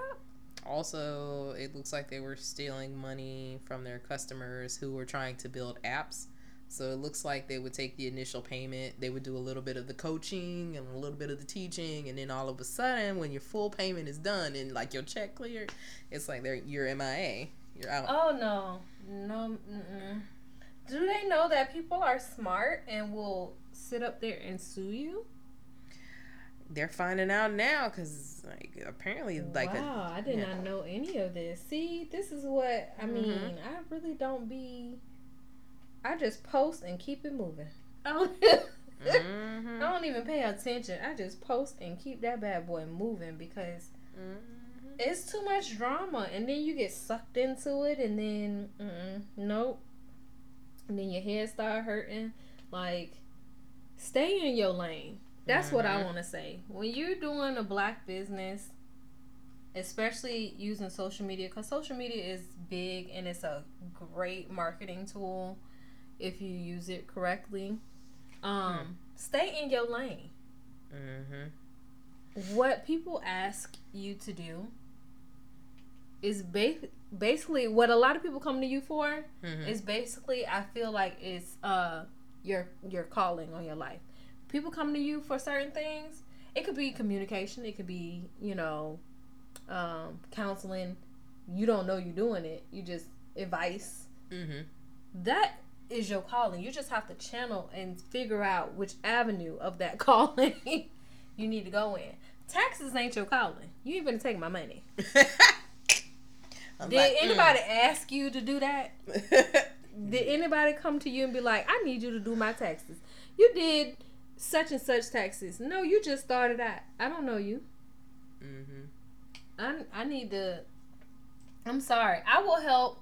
[SPEAKER 2] Also, it looks like they were stealing money from their customers who were trying to build apps. So it looks like they would take the initial payment, they would do a little bit of the coaching and a little bit of the teaching, and then all of a sudden, when your full payment is done and like your check cleared, it's like they're you're MIA, you're out.
[SPEAKER 1] Oh no, no, mm-mm. Do they know that people are smart and will sit up there and sue you?
[SPEAKER 2] they're finding out now because like apparently like
[SPEAKER 1] wow,
[SPEAKER 2] a,
[SPEAKER 1] I did
[SPEAKER 2] yeah.
[SPEAKER 1] not know any of this. See, this is what I mean.
[SPEAKER 2] Mhm.
[SPEAKER 1] I really don't be. I just post and keep it moving. (laughs) I don't,
[SPEAKER 2] Mhm.
[SPEAKER 1] I don't even pay attention. I just post and keep that bad boy moving because
[SPEAKER 2] Mhm.
[SPEAKER 1] it's too much drama, and then you get sucked into it, and then nope, and then your head start hurting. Like, stay in your lane. That's what I
[SPEAKER 2] Mhm.
[SPEAKER 1] want to say. When you're doing a black business, especially using social media, because social media is big and it's a great marketing tool if you use it correctly. Um, stay in your lane.
[SPEAKER 2] Mhm.
[SPEAKER 1] What people ask you to do is ba- basically what a lot of people come to you for
[SPEAKER 2] Mhm.
[SPEAKER 1] is basically I feel like it's uh your your calling on your life. People come to you for certain things. It could be communication. It could be you know, um, counseling. You don't know you're doing it. You just advice.
[SPEAKER 2] Mhm.
[SPEAKER 1] That is your calling. You just have to channel and figure out which avenue of that (laughs) calling you need to go in. Taxes ain't your calling. You ain't gonna take my money. (laughs)
[SPEAKER 2] I'm
[SPEAKER 1] Did
[SPEAKER 2] like, mm.
[SPEAKER 1] anybody ask you to do that? (laughs) Did anybody come to you and be like, I need you to do my taxes? You did such and such taxes. No, you just started out. I don't know you.
[SPEAKER 2] Mhm.
[SPEAKER 1] I, I need to. I'm sorry. I will help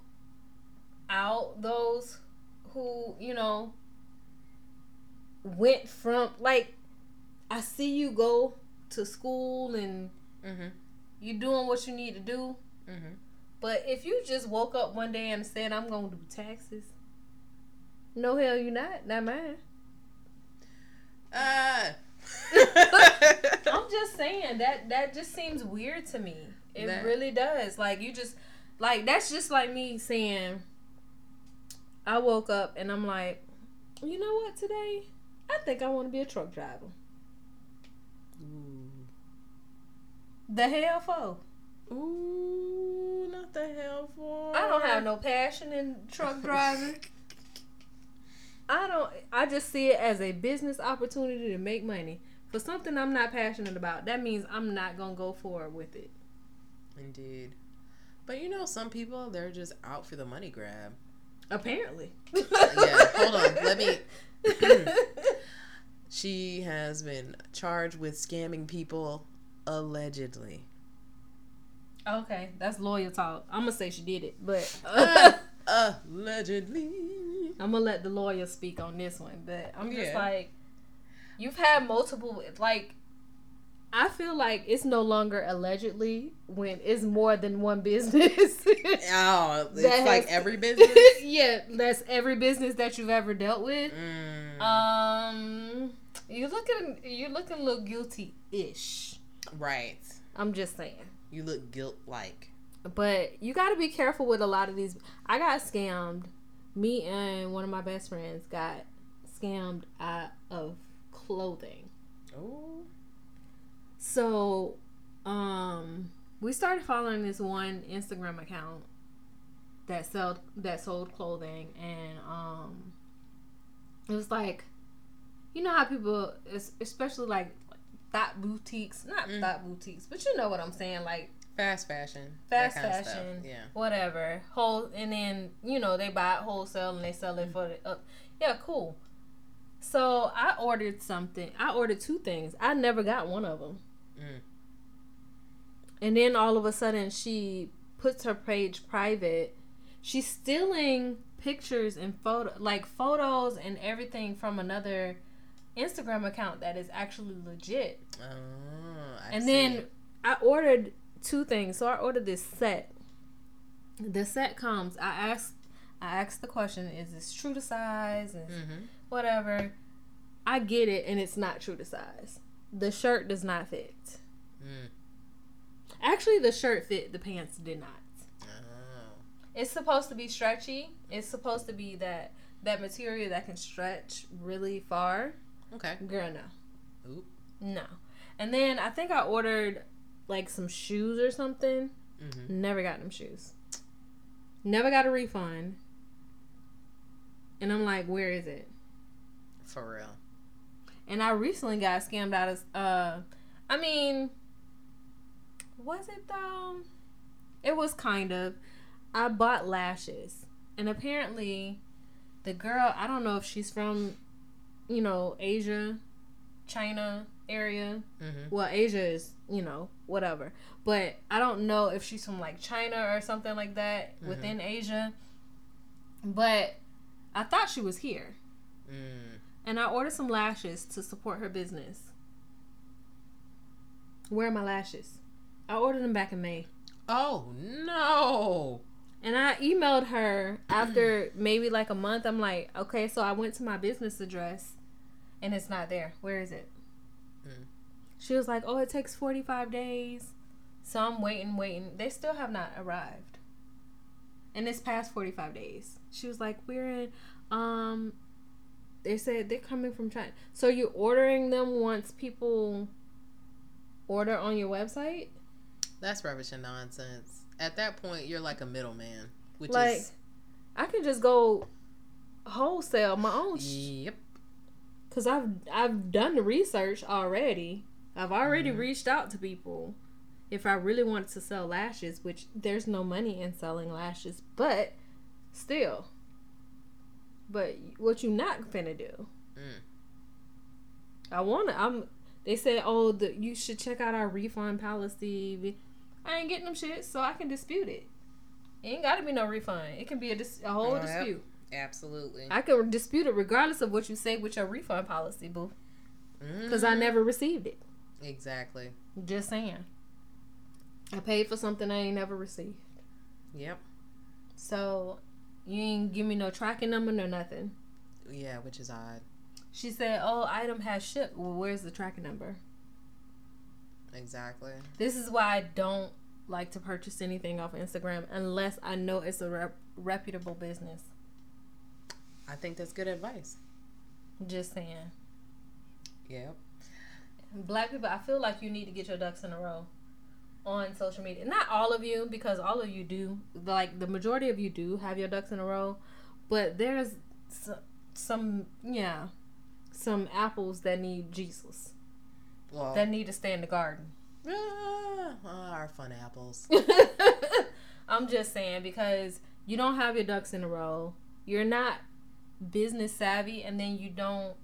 [SPEAKER 1] out those who, you know, went from, like, I see you go to school and
[SPEAKER 2] Mhm.
[SPEAKER 1] you doing what you need to do.
[SPEAKER 2] Mhm.
[SPEAKER 1] But if you just woke up one day and said, I'm going to do taxes, no, hell, you're not. Not mine.
[SPEAKER 2] Ah. (laughs)
[SPEAKER 1] I'm (laughs) just saying that that just seems weird to me. It
[SPEAKER 2] That-
[SPEAKER 1] really does. Like you just like that's just like me saying I woke up and I'm like, you know what today? I think I want to be a truck driver.
[SPEAKER 2] Ooh.
[SPEAKER 1] The hell for?
[SPEAKER 2] Ooh, not the hell for.
[SPEAKER 1] I don't have no passion in truck driving. I don't I just see it as a business opportunity to make money. For something I'm not passionate about, that means I'm not going to go forward with it.
[SPEAKER 2] Indeed. But you know, some people they're just out for the money grab.
[SPEAKER 1] Apparently.
[SPEAKER 2] Yeah, hold on, let me- (laughs) She has been charged with scamming people allegedly.
[SPEAKER 1] Okay, that's lawyer talk. I'm gonna say she did it, but
[SPEAKER 2] Uh, (laughs) allegedly.
[SPEAKER 1] I'm gonna let the lawyer speak on this one. But I'm just
[SPEAKER 2] Yeah.
[SPEAKER 1] like, you've had multiple. Like, I feel like it's no longer allegedly when it's more than one business. (laughs)
[SPEAKER 2] Oh, it's
[SPEAKER 1] That
[SPEAKER 2] like every (laughs) business.
[SPEAKER 1] yeah, that's every business that you've ever dealt with.
[SPEAKER 2] Mm,
[SPEAKER 1] Um, you're looking you're looking a little guilty ish.
[SPEAKER 2] right.
[SPEAKER 1] I'm just saying.
[SPEAKER 2] You look guilt like.
[SPEAKER 1] But you got to be careful with a lot of these. I got scammed. Me and one of my best friends got scammed out of clothing.
[SPEAKER 2] Oh.
[SPEAKER 1] So, um, we started following this one Instagram account that sold that sold clothing, and um, it was like, you know how people, especially like thought boutiques, not
[SPEAKER 2] Mm.
[SPEAKER 1] thought boutiques, but you know what I'm saying, like
[SPEAKER 2] Fast fashion.
[SPEAKER 1] Fast
[SPEAKER 2] that kind of stuff.
[SPEAKER 1] fashion.
[SPEAKER 2] Yeah.
[SPEAKER 1] whatever whole and then you know they buy it wholesale and they sell it for the uh, yeah cool so i ordered something i ordered two things i never got one of them
[SPEAKER 2] Mm.
[SPEAKER 1] and then all of a sudden she puts her page private she's stealing pictures and photo like photos and everything from another instagram account that is actually legit
[SPEAKER 2] Oh, I
[SPEAKER 1] and then I ordered two things. So I ordered this set. The set comes. I asked I asked the question, is this true to size? And
[SPEAKER 2] Mhm.
[SPEAKER 1] whatever. I get it and it's not true to size. The shirt does not fit.
[SPEAKER 2] Mm.
[SPEAKER 1] Actually the shirt fit, the pants did not.
[SPEAKER 2] Oh.
[SPEAKER 1] It's supposed to be stretchy. It's supposed to be that that material that can stretch really far.
[SPEAKER 2] Okay.
[SPEAKER 1] Girl, no.
[SPEAKER 2] Oop.
[SPEAKER 1] No. And then I think I ordered like some shoes or something.
[SPEAKER 2] Mm-hmm.
[SPEAKER 1] Never got them shoes. Never got a refund. And I'm like, where is it?
[SPEAKER 2] For real.
[SPEAKER 1] And I recently got scammed out of uh I mean, was it though? It was kind of. I bought lashes, and apparently, the girl. I don't know if she's from, you know, Asia, China area.
[SPEAKER 2] Mm-hmm.
[SPEAKER 1] Well, Asia is, you know, whatever. But I don't know if she's from like China or something like that
[SPEAKER 2] Mhm.
[SPEAKER 1] within Asia. But I thought she was here.
[SPEAKER 2] Mm.
[SPEAKER 1] And I ordered some lashes to support her business. Where are my lashes? I ordered them back in May.
[SPEAKER 2] Oh no!
[SPEAKER 1] And I emailed her after (clears throat) maybe like a month. I'm like, okay, so I went to my business address and it's not there. Where is it?
[SPEAKER 2] Mm.
[SPEAKER 1] She was like, oh, it takes 45 days. So I'm waiting, waiting. They still have not arrived. And it's past 45 days. She was like, we're in, um, they said they're coming from China. So you're ordering them once people order on your website?
[SPEAKER 2] That's rubbish and nonsense. At that point, you're like a middleman, which
[SPEAKER 1] Like,
[SPEAKER 2] is
[SPEAKER 1] I can just go wholesale my own sh-
[SPEAKER 2] yep.
[SPEAKER 1] Cause I've I've done the research already. I've already
[SPEAKER 2] Mhm.
[SPEAKER 1] reached out to people. If I really wanted to sell lashes, which there's no money in selling lashes, but still. But what you not finna do?
[SPEAKER 2] Mm.
[SPEAKER 1] I wanna. I'm. They said, oh, the, you should check out our refund policy. I ain't getting them shit, so I can dispute it. It ain't gotta be no refund. It can be a, dis- a whole
[SPEAKER 2] yep.
[SPEAKER 1] dispute.
[SPEAKER 2] Absolutely.
[SPEAKER 1] I can dispute it regardless of what you say with your refund policy, boo. Because I
[SPEAKER 2] Mhm.
[SPEAKER 1] never received it.
[SPEAKER 2] exactly.
[SPEAKER 1] Just saying. I paid for something I ain't never received.
[SPEAKER 2] Yep.
[SPEAKER 1] So you ain't give me no tracking number no nothing.
[SPEAKER 2] Yeah, which is odd.
[SPEAKER 1] She said, "Oh, item has shipped." Well, where's the tracking number?
[SPEAKER 2] Exactly.
[SPEAKER 1] This is why I don't like to purchase anything off Instagram unless I know it's a rep- reputable business.
[SPEAKER 2] I think that's good advice.
[SPEAKER 1] Just saying.
[SPEAKER 2] Yep.
[SPEAKER 1] Black people, I feel like you need to get your ducks in a row on social media. Not all of you, because all of you do. Like the majority of you do have your ducks in a row, but there's some, some yeah, some apples that need Jesus
[SPEAKER 2] Well,
[SPEAKER 1] that need to stay in the garden.
[SPEAKER 2] ah, our fun apples. (laughs)
[SPEAKER 1] I'm just saying because you don't have your ducks in a row. You're not business savvy, and then you don't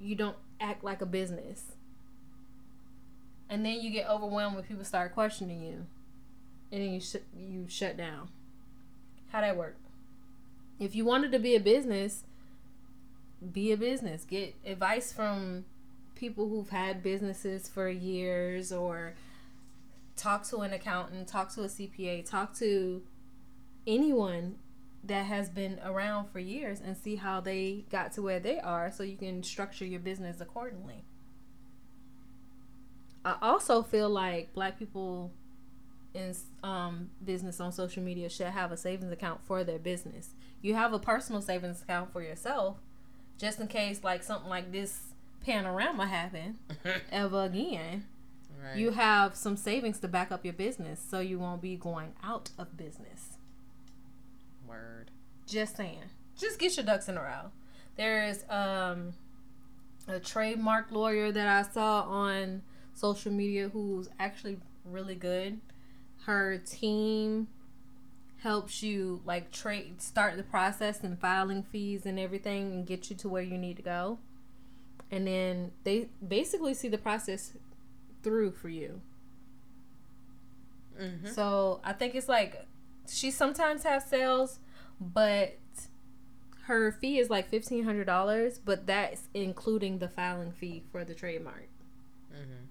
[SPEAKER 1] you don't act like a business. And then you get overwhelmed when people start questioning you, and then you sh- you shut down. How'd that work? If you wanted to be a business, be a business. Get advice from people who've had businesses for years, or talk to an accountant, talk to a CPA, talk to anyone that has been around for years and see how they got to where they are so you can structure your business accordingly. I also feel like black people in um, business on social media should have a savings account for their business. You have a personal savings account for yourself just in case like something like this panorama happen (laughs) ever again.
[SPEAKER 2] right.
[SPEAKER 1] You have some savings to back up your business so you won't be going out of business.
[SPEAKER 2] Word.
[SPEAKER 1] Just saying. Just get your ducks in a row. There's um a trademark lawyer that I saw on social media who's actually really good. Her team helps you like trade start the process and filing fees and everything and get you to where you need to go. And then they basically see the process through for you.
[SPEAKER 2] Mm-hmm.
[SPEAKER 1] So I think it's like she sometimes has sales, but her fee is like fifteen hundred dollars, but that's including the filing fee for the trademark,
[SPEAKER 2] Mm-hmm.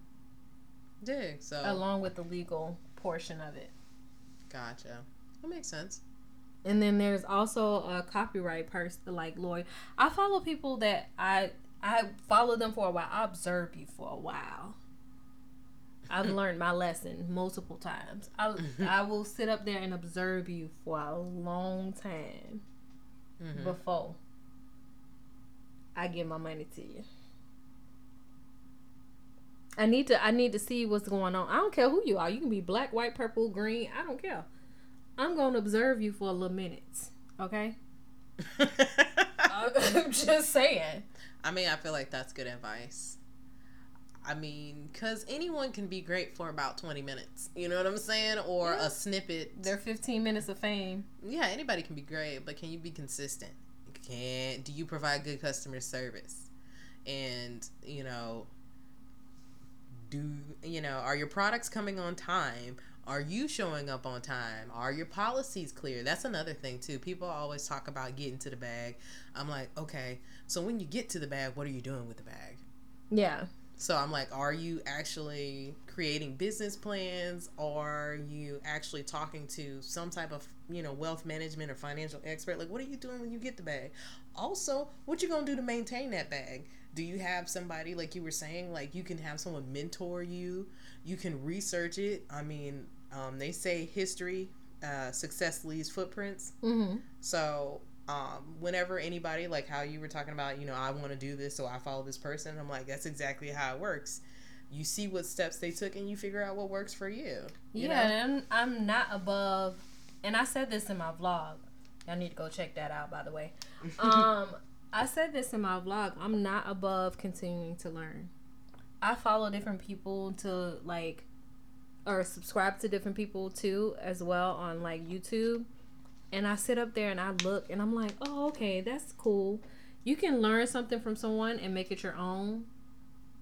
[SPEAKER 2] Dig. So
[SPEAKER 1] along with the legal portion of it.
[SPEAKER 2] gotcha. That makes sense.
[SPEAKER 1] And then there's also a copyright person, like lawyer. I follow people that I I follow them for a while. I observe you for a while. I've learned my lesson multiple times. I I will sit up there and observe you for a long time
[SPEAKER 2] Mm-hmm.
[SPEAKER 1] before I give my money to you. I need to I need to see what's going on. I don't care who you are. You can be black, white, purple, green. I don't care. I'm going to observe you for a little minutes. Okay? (laughs) I'm (laughs) just saying.
[SPEAKER 2] I mean, I feel like that's good advice. I mean, because anyone can be great for about 20 minutes. You know what I'm saying? Or
[SPEAKER 1] Yeah.
[SPEAKER 2] a snippet.
[SPEAKER 1] They're 15 minutes of fame.
[SPEAKER 2] Yeah, anybody can be great, but can you be consistent? Can do you provide good customer service? And you know, do you know are your products coming on time? Are you showing up on time? Are your policies clear? That's another thing too. People always talk about getting to the bag. I'm like, okay, so when you get to the bag, what are you doing with the bag?
[SPEAKER 1] Yeah.
[SPEAKER 2] So I'm like, are you actually creating business plans? Are you actually talking to some type of, you know, wealth management or financial expert? Like, what are you doing when you get the bag? Also, what you gonna do to maintain that bag? Do you have somebody like you were saying, like you can have someone mentor you? You can research it. I mean, um, they say history, uh, success leaves footprints.
[SPEAKER 1] Mm-hmm.
[SPEAKER 2] So um, whenever anybody like how you were talking about, you know, I want to do this, so I follow this person. I'm like, that's exactly how it works. You see what steps they took, and you figure out what works for you. you
[SPEAKER 1] Yeah,
[SPEAKER 2] know?
[SPEAKER 1] and I'm, I'm not above, and I said this in my vlog. Y'all need to go check that out, by the way. (laughs) Um, I said this in my vlog. I'm not above continuing to learn. I follow different people to like, or subscribe to different people too, as well on like YouTube. And I sit up there and I look and I'm like, oh, okay, that's cool. You can learn something from someone and make it your own,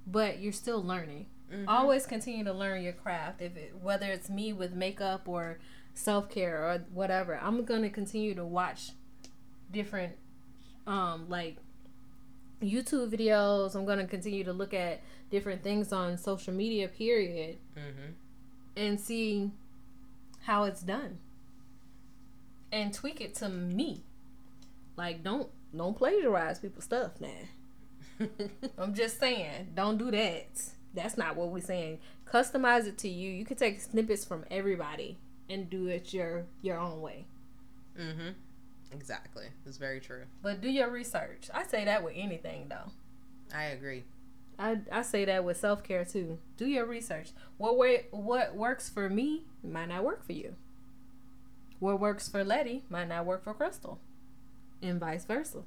[SPEAKER 1] but you're still learning
[SPEAKER 2] Mhm.
[SPEAKER 1] always continue to learn your craft if it, whether it's me with makeup or self-care or whatever i'm gonna continue to watch different um like youtube videos i'm gonna continue to look at different things on social media period
[SPEAKER 2] Mhm.
[SPEAKER 1] and see how it's done and tweak it to me like don't don't plagiarize people's stuff now (laughs) I'm just saying, don't do that. That's not what we're saying. Customize it to you. You can take snippets from everybody and do it your your own way.
[SPEAKER 2] Mm-hmm. Exactly. It's very true.
[SPEAKER 1] But do your research. I say that with anything though.
[SPEAKER 2] I agree.
[SPEAKER 1] I, I say that with self care too. Do your research. What way what works for me might not work for you. What works for Letty might not work for Crystal. And vice versa.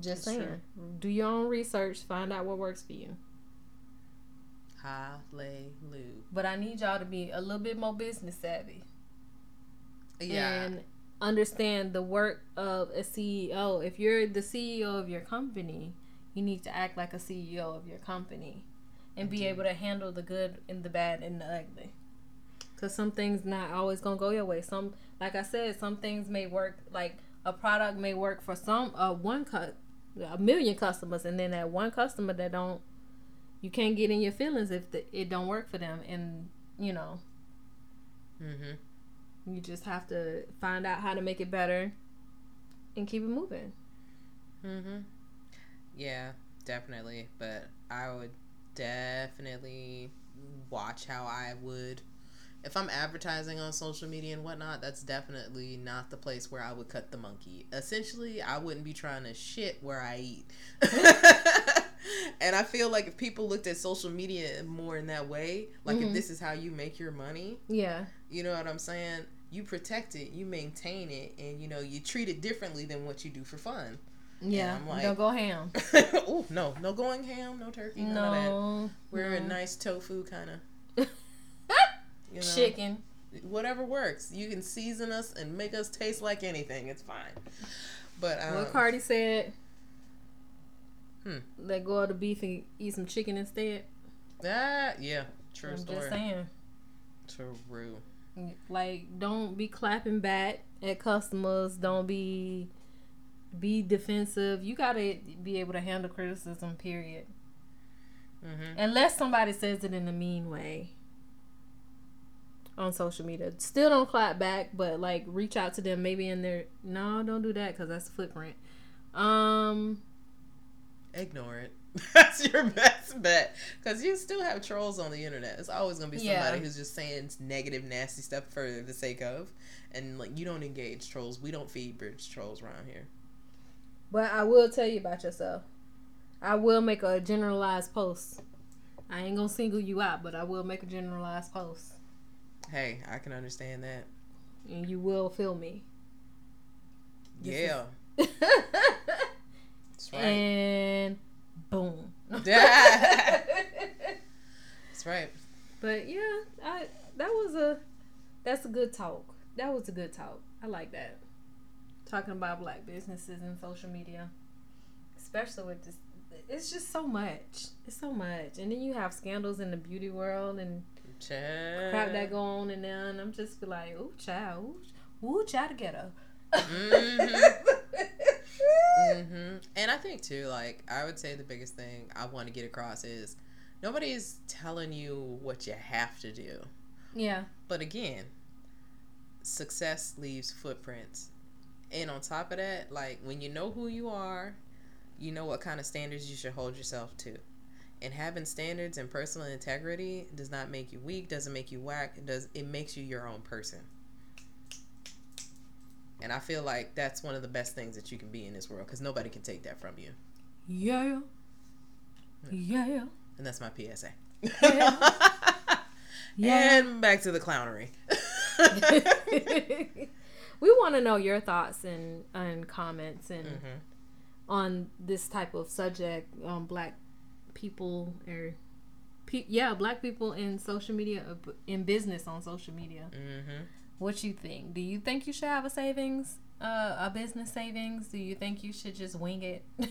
[SPEAKER 1] Just saying. Do your own research, find out what works for you.
[SPEAKER 2] Hallelujah.
[SPEAKER 1] But I need y'all to be a little bit more business savvy.
[SPEAKER 2] Yeah.
[SPEAKER 1] and understand the work of a CEO. If you're the CEO of your company, you need to act like a CEO of your company and be able to handle the good and the bad and the ugly. Cuz some things not always going to go your way. Some like I said, some things may work like a product may work for some uh one cut a million customers and then that one customer that don't you can't get in your feelings if the, it don't work for them and you know
[SPEAKER 2] mhm.
[SPEAKER 1] you just have to find out how to make it better and keep it moving.
[SPEAKER 2] Mhm. Yeah, definitely. But I would definitely watch how I would. If I'm advertising on social media and whatnot, that's definitely not the place where I would cut the monkey. Essentially, I wouldn't be trying to shit where I eat. (laughs) and I feel like if people looked at social media more in that way, like if
[SPEAKER 1] Mhm.
[SPEAKER 2] this is how you make your money,
[SPEAKER 1] Yeah.
[SPEAKER 2] you know what I'm saying? You protect it, you maintain it, and you know, you treat it differently than what you do for fun.
[SPEAKER 1] Yeah.
[SPEAKER 2] I'm like-
[SPEAKER 1] Don't go ham. (laughs)
[SPEAKER 2] oh no, no going ham, no turkey, none of that.
[SPEAKER 1] No.
[SPEAKER 2] We're a nice tofu kind of, (laughs) you know,
[SPEAKER 1] chicken.
[SPEAKER 2] whatever works. You can season us and make us taste like anything. It's fine. But um,
[SPEAKER 1] what Cardi said.
[SPEAKER 2] Hmm.
[SPEAKER 1] Let go of the beef and eat some chicken instead.
[SPEAKER 2] that yeah, true
[SPEAKER 1] I'm
[SPEAKER 2] story.
[SPEAKER 1] just saying.
[SPEAKER 2] True.
[SPEAKER 1] Like, don't be clapping back at customers. Don't be be defensive. You gotta be able to handle criticism. Period.
[SPEAKER 2] Mm-hmm.
[SPEAKER 1] Unless somebody says it in a mean way on social media. Still don't clap back, but like reach out to them maybe in their no, don't do that cuz that's a footprint. Um
[SPEAKER 2] Ignore it. (laughs) That's your best bet because you still have trolls on the internet. It's always gonna be somebody
[SPEAKER 1] Yeah.
[SPEAKER 2] who's just saying negative, nasty stuff for the sake of, and like you don't engage trolls. We don't feed bridge trolls around here.
[SPEAKER 1] but I will tell you about yourself. I will make a generalized post. I ain't going to single you out, but I will make a generalized post
[SPEAKER 2] Hey, I can understand that.
[SPEAKER 1] and you will feel me. Is-
[SPEAKER 2] Yeah, (laughs) that's right.
[SPEAKER 1] and boom. (laughs)
[SPEAKER 2] That's right.
[SPEAKER 1] But yeah, I that was a that's a good talk. That was a good talk. I like that. Talking about black businesses and social media, especially with this, it's just so much. It's so much, and then you have scandals in the beauty world and
[SPEAKER 2] Child.
[SPEAKER 1] crap that go on and there, and I'm just be like, ooh, child, ooh, ooh child together.
[SPEAKER 2] Mhm. hmm And I think too, like I would say the biggest thing I want to get across is nobody's telling you what you have to do.
[SPEAKER 1] Yeah,
[SPEAKER 2] But again, success leaves footprints. And on top of that, like when you know who you are, you know what kind of standards you should hold yourself to. And having standards and personal integrity does not make you weak, doesn't make you whack, it does it makes you your own person. And I feel like that's one of the best things that you can be in this world because nobody can take that from you.
[SPEAKER 1] yeah, yeah,
[SPEAKER 2] And that's my PSA.
[SPEAKER 1] Yeah. (laughs) yeah.
[SPEAKER 2] And back to the clownery. (laughs)
[SPEAKER 1] we want to know your thoughts and and comments and
[SPEAKER 2] Mhm.
[SPEAKER 1] on this type of subject on black people or pe- yeah black people in social media uh, in business on social media.
[SPEAKER 2] Mm-hmm.
[SPEAKER 1] what you think? Do you think you should have a savings uh, a business savings? Do you think you should just wing it? (laughs)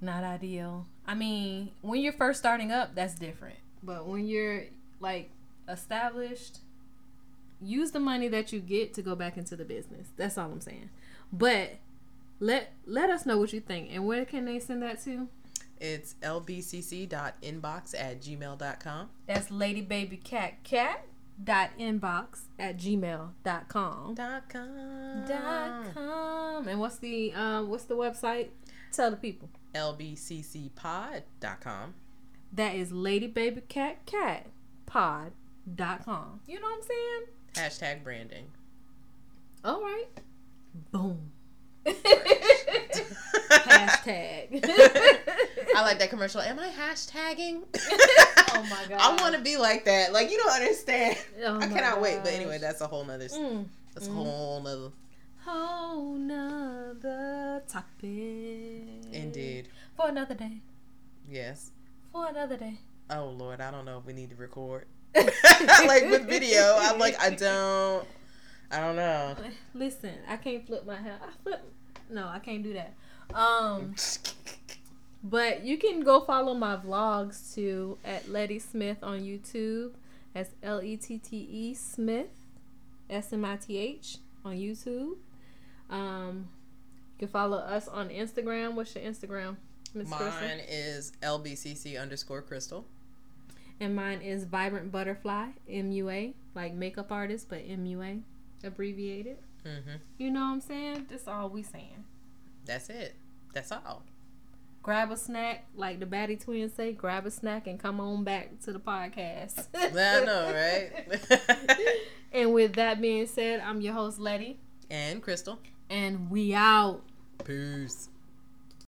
[SPEAKER 1] Not ideal. I mean when you're first starting up that's different. But when you're like established use the money that you get to go back into the business. That's all i'm saying. But let let us know what you think. And where can they send that to?
[SPEAKER 2] It's lbcc.inbox at gmail.com.
[SPEAKER 1] that's ladybabycatcat dot inbox at gmail dot com.
[SPEAKER 2] Dot com.
[SPEAKER 1] dot com. And what's the um what's the website? Tell the people.
[SPEAKER 2] Lbccpod.com.
[SPEAKER 1] that is ladybabycatcat pod dot com. You know what i'm saying?
[SPEAKER 2] Hashtag branding.
[SPEAKER 1] all right. Boom hashtag
[SPEAKER 2] I like that commercial. Am I hashtagging?
[SPEAKER 1] Oh my (laughs) God.
[SPEAKER 2] I want to be like that. Like you don't understand.
[SPEAKER 1] Oh
[SPEAKER 2] I cannot wait. But anyway, that's a whole nother.
[SPEAKER 1] Mm.
[SPEAKER 2] That's a whole nother.
[SPEAKER 1] whole nother topic.
[SPEAKER 2] Indeed.
[SPEAKER 1] For another day.
[SPEAKER 2] Yes.
[SPEAKER 1] For another day.
[SPEAKER 2] Oh Lord, I don't know if we need to record. (laughs) (laughs) like with video, I'm like I don't. I don't know.
[SPEAKER 1] Listen, I can't flip my hair. I flip. No, I can't do that. Um, but you can go follow my vlogs too at Letty Smith on YouTube. That's L E T T E Smith, S M I T H on YouTube. Um, you can follow us on Instagram. What's your Instagram, Miss Crystal?
[SPEAKER 2] Mine is lbcc underscore crystal.
[SPEAKER 1] And mine is Vibrant Butterfly, M U A, like makeup artist, but M U A, abbreviated.
[SPEAKER 2] Mm-hmm.
[SPEAKER 1] You know what I'm saying? That's all we saying.
[SPEAKER 2] That's it. That's all.
[SPEAKER 1] Grab a snack, like the Batty twins say, grab a snack and come on back to the podcast. (laughs)
[SPEAKER 2] I know, right? (laughs)
[SPEAKER 1] and with that being said, I'm your host, Letty,
[SPEAKER 2] and Crystal.
[SPEAKER 1] and we out.
[SPEAKER 2] Peace.